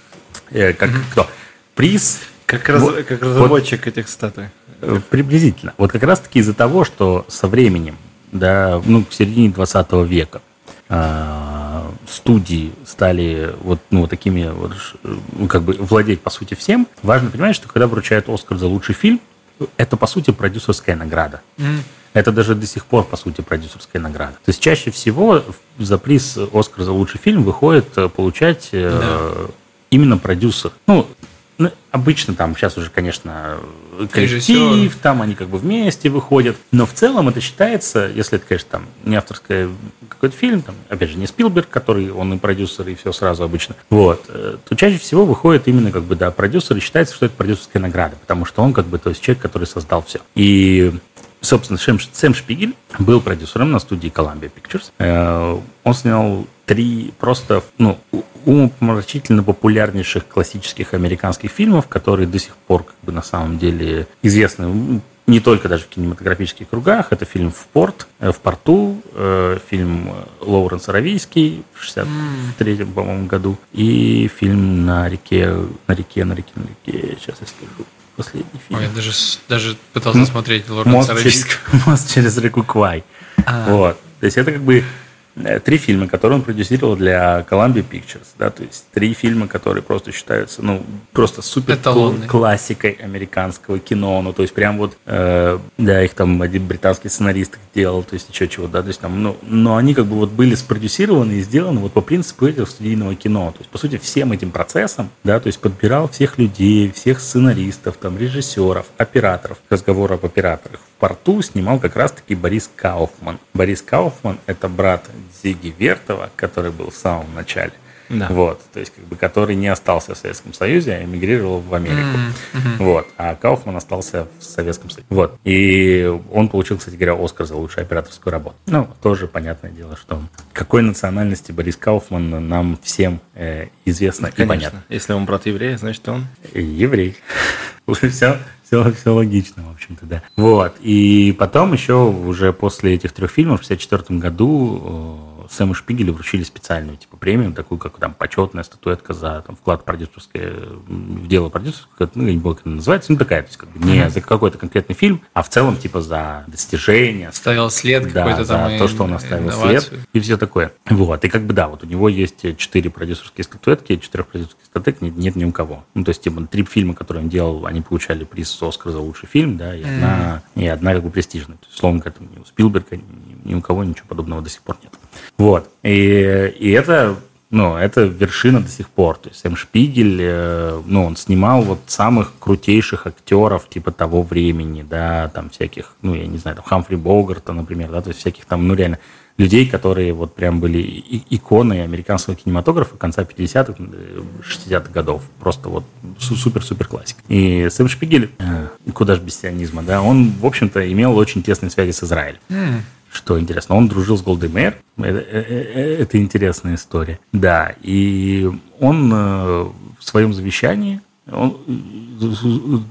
Э, как uh-huh. кто? Приз... Как, раз, вот, как разработчик вот, этих статуй. Э, приблизительно. Вот как раз-таки из-за того, что со временем, да, ну, к середине 20 века, а, студии стали вот, ну, вот такими, вот, ну, как бы владеть, по сути, всем, важно понимать, что когда вручают Оскар за лучший фильм, это, по сути, продюсерская награда. Mm. Это даже до сих пор, по сути, продюсерская награда. То есть чаще всего за приз «Оскар» за лучший фильм выходит э, получать э, да. именно продюсер. Ну, ну, обычно там сейчас уже, конечно, коллектив, Режиссер. там они как бы вместе выходят. Но в целом это считается, если это, конечно, там не авторский какой-то фильм, там, опять же, не Спилберг, который он и продюсер, и все сразу обычно, вот, э, то чаще всего выходит именно как бы, да, продюсер, и считается, что это продюсерская награда, потому что он как бы, то есть человек, который создал все. И собственно, Сэм, Сэм Шпигель был продюсером на студии Columbia Pictures. Э, он снял три просто, ну, умопомрачительно популярнейших классических американских фильмов, которые до сих пор как бы на самом деле известны не только даже в кинематографических кругах. Это фильм «В порт», э, «В порту», э, фильм Лоуренс Аравийский в 63 по-моему, году и фильм «На реке, на реке, на реке, на реке». Сейчас я скажу. Последний фильм. Ой, я даже, даже пытался М- смотреть Лоуренса Аравийского. Через, [LAUGHS] мост через реку Квай. А. Вот. То есть это как бы три фильма, которые он продюсировал для Columbia Pictures, да, то есть три фильма, которые просто считаются, ну, просто супер Эталонный. классикой американского кино, ну, то есть прям вот, э, да, их там один британский сценарист делал, то есть еще чего, да, то есть там, ну, но они как бы вот были спродюсированы и сделаны вот по принципу этого студийного кино, то есть, по сути, всем этим процессом, да, то есть подбирал всех людей, всех сценаристов, там, режиссеров, операторов, разговор об операторах. В порту снимал как раз-таки Борис Кауфман. Борис Кауфман – это брат Зиги Вертова, который был в самом начале. Да. Вот, то есть, как бы, который не остался в Советском Союзе, а эмигрировал в Америку. Вот, а Кауфман остался в Советском Союзе. Вот, и он получил, кстати говоря, Оскар за лучшую операторскую работу. Ну, тоже понятное дело, что какой национальности Борис Кауфман нам всем э, известно и понятно. Если он брат еврея, значит он... Еврей. Все, все, все логично, в общем-то, да. Вот. И потом еще уже после этих трех фильмов в 1964 году э, Сэму Шпигелю вручили специальную типа премию, такую как там почетная статуэтка за там, вклад продюсерское в дело продюсерское, ну, я не помню, как она называется, ну, такая, то есть как бы не за какой-то конкретный фильм, а в целом типа за достижение. Ставил след да, какой-то за там. то, что он оставил след и все такое. Вот, и как бы да, вот у него есть четыре продюсерские статуэтки, четырех продюсерских статуэток нет, нет ни у кого. Ну, то есть типа три фильма, которые он делал, они получали приз Оскар за лучший фильм, да, и одна, и одна как бы престижная. То есть, словно к этому ни у Спилберга, ни, ни у кого ничего подобного до сих пор нет. Вот. И, и это ну, это вершина до сих пор. То есть Сэм Шпигель, э, ну, он снимал вот самых крутейших актеров типа того времени, да, там всяких, ну, я не знаю, там Хамфри Богарта, например, да, то есть всяких там, ну, реально, людей, которые вот прям были иконы американского кинематографа конца 50-х, 60-х годов. Просто вот супер-супер классик. И Сэм Шпигель, э, куда же без сионизма, да, он, в общем-то, имел очень тесные связи с Израилем. Что интересно, он дружил с Голдой Мэйр. Это, это, э, это интересная история. Да, и он э, в своем завещании он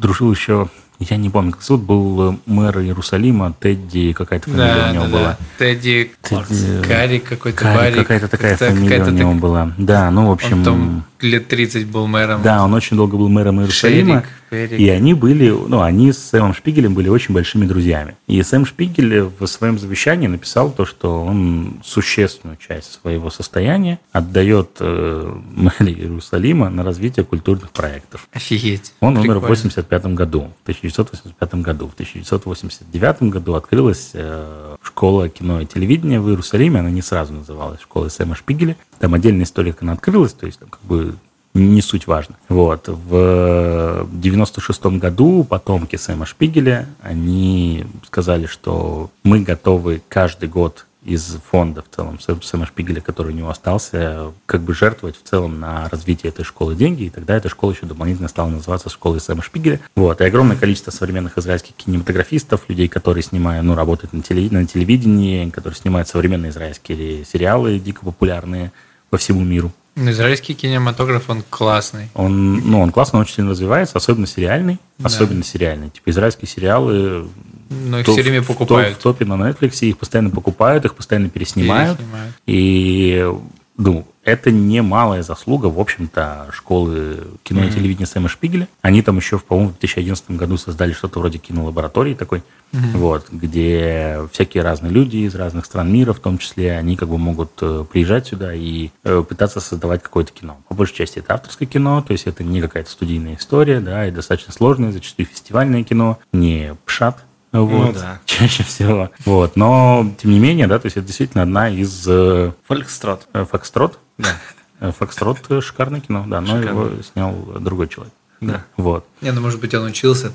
дружил еще я не помню, как зовут, был э, мэр Иерусалима, Тедди, какая-то фамилия да, у него да, была. Да. Тедди, Тедди Карри какой-то, Карри. Какая-то такая фамилия какая у него так... была. Да, ну, в общем... Он там лет 30 был мэром. Да, он очень долго был мэром Иерусалима. Шерик. И они были, ну, они с Сэмом Шпигелем были очень большими друзьями. И Сэм Шпигель в своем завещании написал то, что он существенную часть своего состояния отдает э, мэрии Иерусалима на развитие культурных проектов. Офигеть. Он Прикольно. умер в 85 году, в 1985 году. В 1989 году открылась э, школа кино и телевидения в Иерусалиме. Она не сразу называлась школой Сэма Шпигеля. Там отдельная история, как она открылась, то есть там как бы не суть важно. Вот. В 96 году потомки Сэма Шпигеля, они сказали, что мы готовы каждый год из фонда в целом Сэма Шпигеля, который у него остался, как бы жертвовать в целом на развитие этой школы деньги, и тогда эта школа еще дополнительно стала называться школой Сэма Шпигеля. Вот, и огромное количество современных израильских кинематографистов, людей, которые снимают, ну, работают на, теле, на телевидении, которые снимают современные израильские сериалы, дико популярные по всему миру. Ну, израильский кинематограф, он классный. Он, ну, он классно очень сильно развивается, особенно сериальный. Да. Особенно сериальный. Типа израильские сериалы... Ну, их все время покупают. В, в топе на Netflix, их постоянно покупают, их постоянно переснимают. переснимают. И, ну, это немалая заслуга, в общем-то, школы кино и телевидения Сэма Шпигеля. Они там еще, по-моему, в 2011 году создали что-то вроде кинолаборатории такой, mm-hmm. вот, где всякие разные люди из разных стран мира, в том числе, они как бы могут э, приезжать сюда и э, пытаться создавать какое-то кино. По большей части это авторское кино, то есть это не какая-то студийная история, да, и достаточно сложное, зачастую фестивальное кино, не пшат, вот, ну, да. [LAUGHS] чаще всего. Вот, но, тем не менее, да, то есть это действительно одна из... Э, Фолькстрот. Фокстрот? Да. Фокстрот шикарное кино, да, но его снял другой человек. Да. Вот. Не, ну, может быть, он учился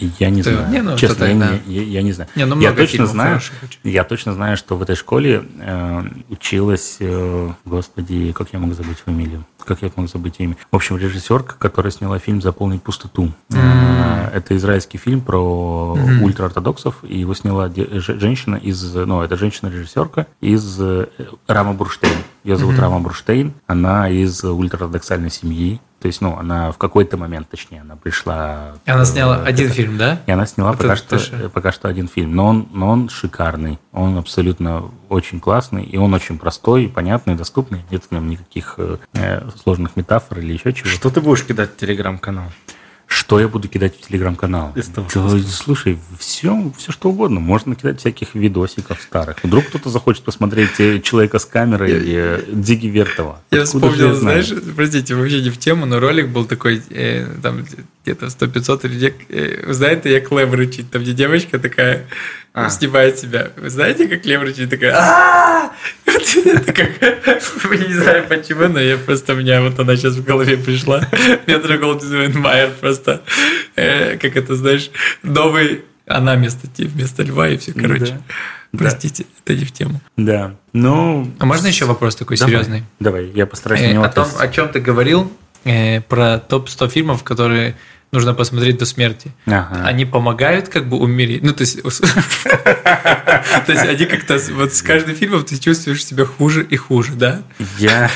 я не Ты, знаю. Не, ну, Честно, я, да. не, я, я не знаю. Не, ну, я точно знаю, я точно знаю, что в этой школе э, училась, э, господи, как я мог забыть фамилию? Как я мог забыть имя? В общем, режиссерка, которая сняла фильм «Заполнить пустоту». Mm-hmm. Это израильский фильм про mm-hmm. ультраортодоксов, и его сняла женщина из, ну, это женщина-режиссерка из э, Рама Бурштейн. Ее зовут mm-hmm. Рама Бурштейн. Она из ультраортодоксальной семьи. То есть, ну, она в какой-то момент, точнее, она пришла... И она сняла один это, фильм, да? И она сняла пока что, пока что один фильм. Но он, но он шикарный. Он абсолютно очень классный. И он очень простой, понятный, доступный. Нет в нем никаких э, сложных метафор или еще чего. Что ты будешь кидать в телеграм-канал? Что я буду кидать в телеграм-канал? слушай, все, все что угодно. Можно кидать всяких видосиков старых. Вдруг кто-то захочет посмотреть э, человека с камерой э, Диги Вертова. Я вспомнил, знаешь, простите, вообще не в тему, но ролик был такой, э, там где-то 100-500 людей. Э, знаете, я Клэм рычит, там где девочка такая а. снимает себя. Вы знаете, как рычит? Такая, [LAUGHS] не знаю почему, но я просто, у меня вот она сейчас в голове пришла. [LAUGHS] Метро Голден Майер просто, э, как это, знаешь, новый она вместо, вместо льва и все, короче. Да. Простите, это не в тему. Да. Ну, А можно еще вопрос такой давай, серьезный? Давай, я постараюсь на Э, него о том, о чем ты говорил, э, про топ-100 фильмов, которые нужно посмотреть до смерти. Ага. Они помогают как бы умереть. Ну, то есть, [LAUGHS] то есть они как-то вот с каждым фильмом ты чувствуешь себя хуже и хуже, да? Я,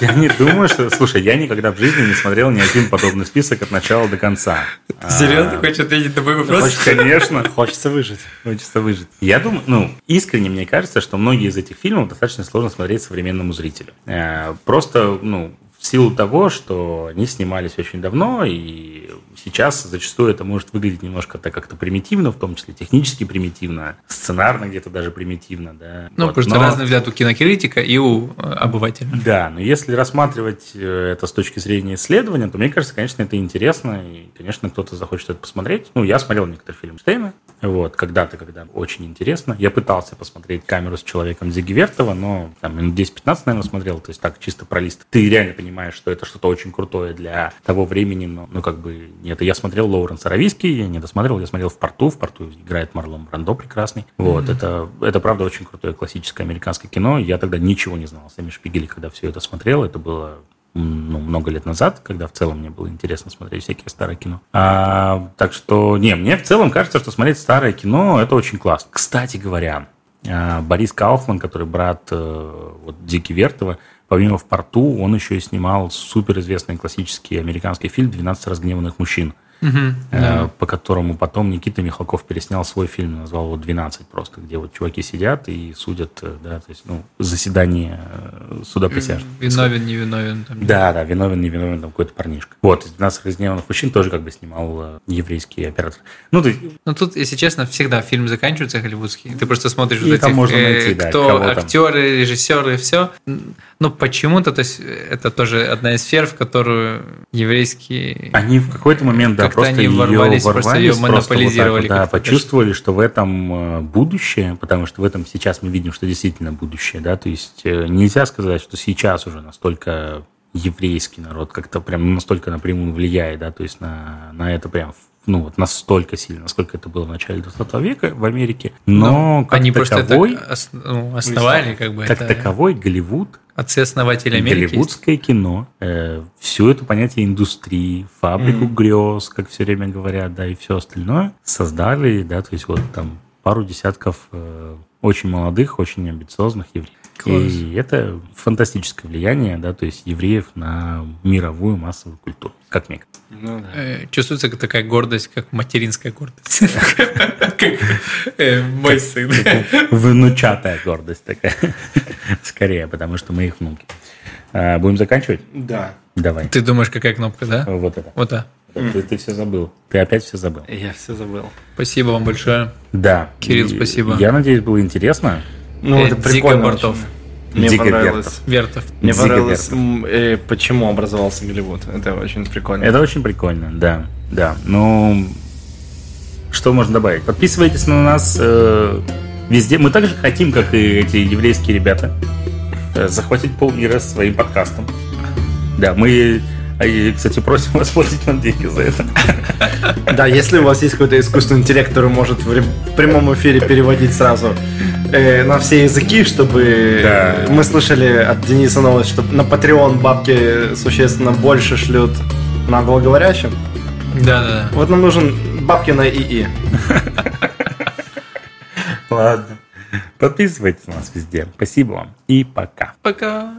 я не думаю, что... Слушай, я никогда в жизни не смотрел ни один подобный список от начала до конца. Серьезно А, хочешь ответить на мой вопрос? Хочешь, конечно, хочется выжить. Хочется выжить. Я думаю, ну, искренне мне кажется, что многие из этих фильмов достаточно сложно смотреть современному зрителю. Э, Просто, ну, в силу того, что они снимались очень давно, и сейчас зачастую это может выглядеть немножко так как-то примитивно, в том числе технически примитивно, сценарно где-то даже примитивно, да. Ну, Вот, просто но- разный взгляд у кинокритика и у э, обывателя. да, но если рассматривать э, это с точки зрения исследования, то мне кажется, конечно, это интересно, и, конечно, кто-то захочет это посмотреть. Ну, я смотрел некоторые фильмы Штейна, вот, когда-то, когда очень интересно. Я пытался посмотреть камеру с человеком Зиги Вертова, но там минут 10-15, наверное, смотрел, то есть так, чисто про лист. Ты реально понимаешь, что это что-то очень крутое для того времени, но, ну, как бы, нет. Я смотрел Лоуренс Аравийский, я не досмотрел, я смотрел в порту, в порту играет Марлон Брандо прекрасный. Вот, это, это правда очень крутое классическое американское кино. Я тогда ничего не знал о Сэме Шпигеле, когда все это смотрел. Это было ну, много лет назад, когда в целом мне было интересно смотреть всякие старое кино. А, так что, не, мне в целом кажется, что смотреть старое кино – это очень классно. Кстати говоря, а, Борис Кауфман, который брат э, вот, Дики Вертова, помимо «В порту», он еще и снимал суперизвестный классический американский фильм «12 разгневанных мужчин», э, по которому потом Никита Михалков переснял свой фильм, назвал его «12» просто, где вот чуваки сидят и судят, э, да, то есть, ну, заседание э, суда присяжных. Виновен, невиновен. Там, Да, да, виновен, не виновен, там какой-то парнишка. Вот, из 12 разгневанных мужчин тоже как бы снимал э, еврейский оператор. Ну, есть, Ну, тут, если честно, всегда фильм заканчивается голливудский. Ты просто смотришь И вот этих, можно э, найти, да, кто там. актеры, режиссеры, все. Ну, почему-то, то есть, это тоже одна из сфер, в которую еврейские... Они в какой-то момент, да, просто они ее ворвались, ворвались, просто ее вот так монополизировали вот, да, как-то. почувствовали, что в этом э, будущее, потому что в этом сейчас мы видим, что действительно будущее, да, то есть э, нельзя сказать, что сейчас уже настолько еврейский народ как-то прям настолько напрямую влияет, да, то есть на, на это прям ну, вот настолько сильно, насколько это было в начале 20 века в Америке, но как они просто таковой, это ос- ну, основали, как бы, как это таковой Голливуд отцы-основатели Америки. Голливудское кино, э, все это понятие индустрии, фабрику грез, как все время говорят, да, и все остальное создали, да, то есть вот там пару десятков э, очень молодых, очень амбициозных евреев. Класс. И это фантастическое влияние, да, то есть евреев на мировую массовую культуру, как мне кажется. Ну да. Э, Чувствуется такая гордость, как материнская гордость. [LAUGHS] Как э, мой сын. Внучатая гордость такая, скорее, потому что мы их внуки. А, Будем заканчивать? Да. Давай. Ты думаешь, какая кнопка, да? Вот это. Вот так. Ты, все забыл. Ты опять все забыл. Я все забыл. Спасибо вам большое. Да. Кирилл, И спасибо. Я надеюсь, было интересно. Ну, Э, это прикольно. Бортов. Мне Дико понравилось. Вертов. Мне Дико понравилось, э, почему образовался Голливуд. Это очень прикольно. Это очень прикольно, да. Да. Ну, что можно добавить? Подписывайтесь на нас э, везде. Мы также хотим, как и эти еврейские ребята, э, захватить полмира своим подкастом. Да, мы, и, кстати, просим вас платить нам деньги за это. Да, если у вас есть какой-то искусственный интеллект, который может в прямом эфире переводить сразу э, на все языки, чтобы Да. мы слышали от Дениса новость, что на Patreon бабки существенно больше шлют на англоговорящем. Да-да-да. Вот нам нужен бабки на ИИ. Ладно. Подписывайтесь на нас везде. Спасибо вам и пока. Пока.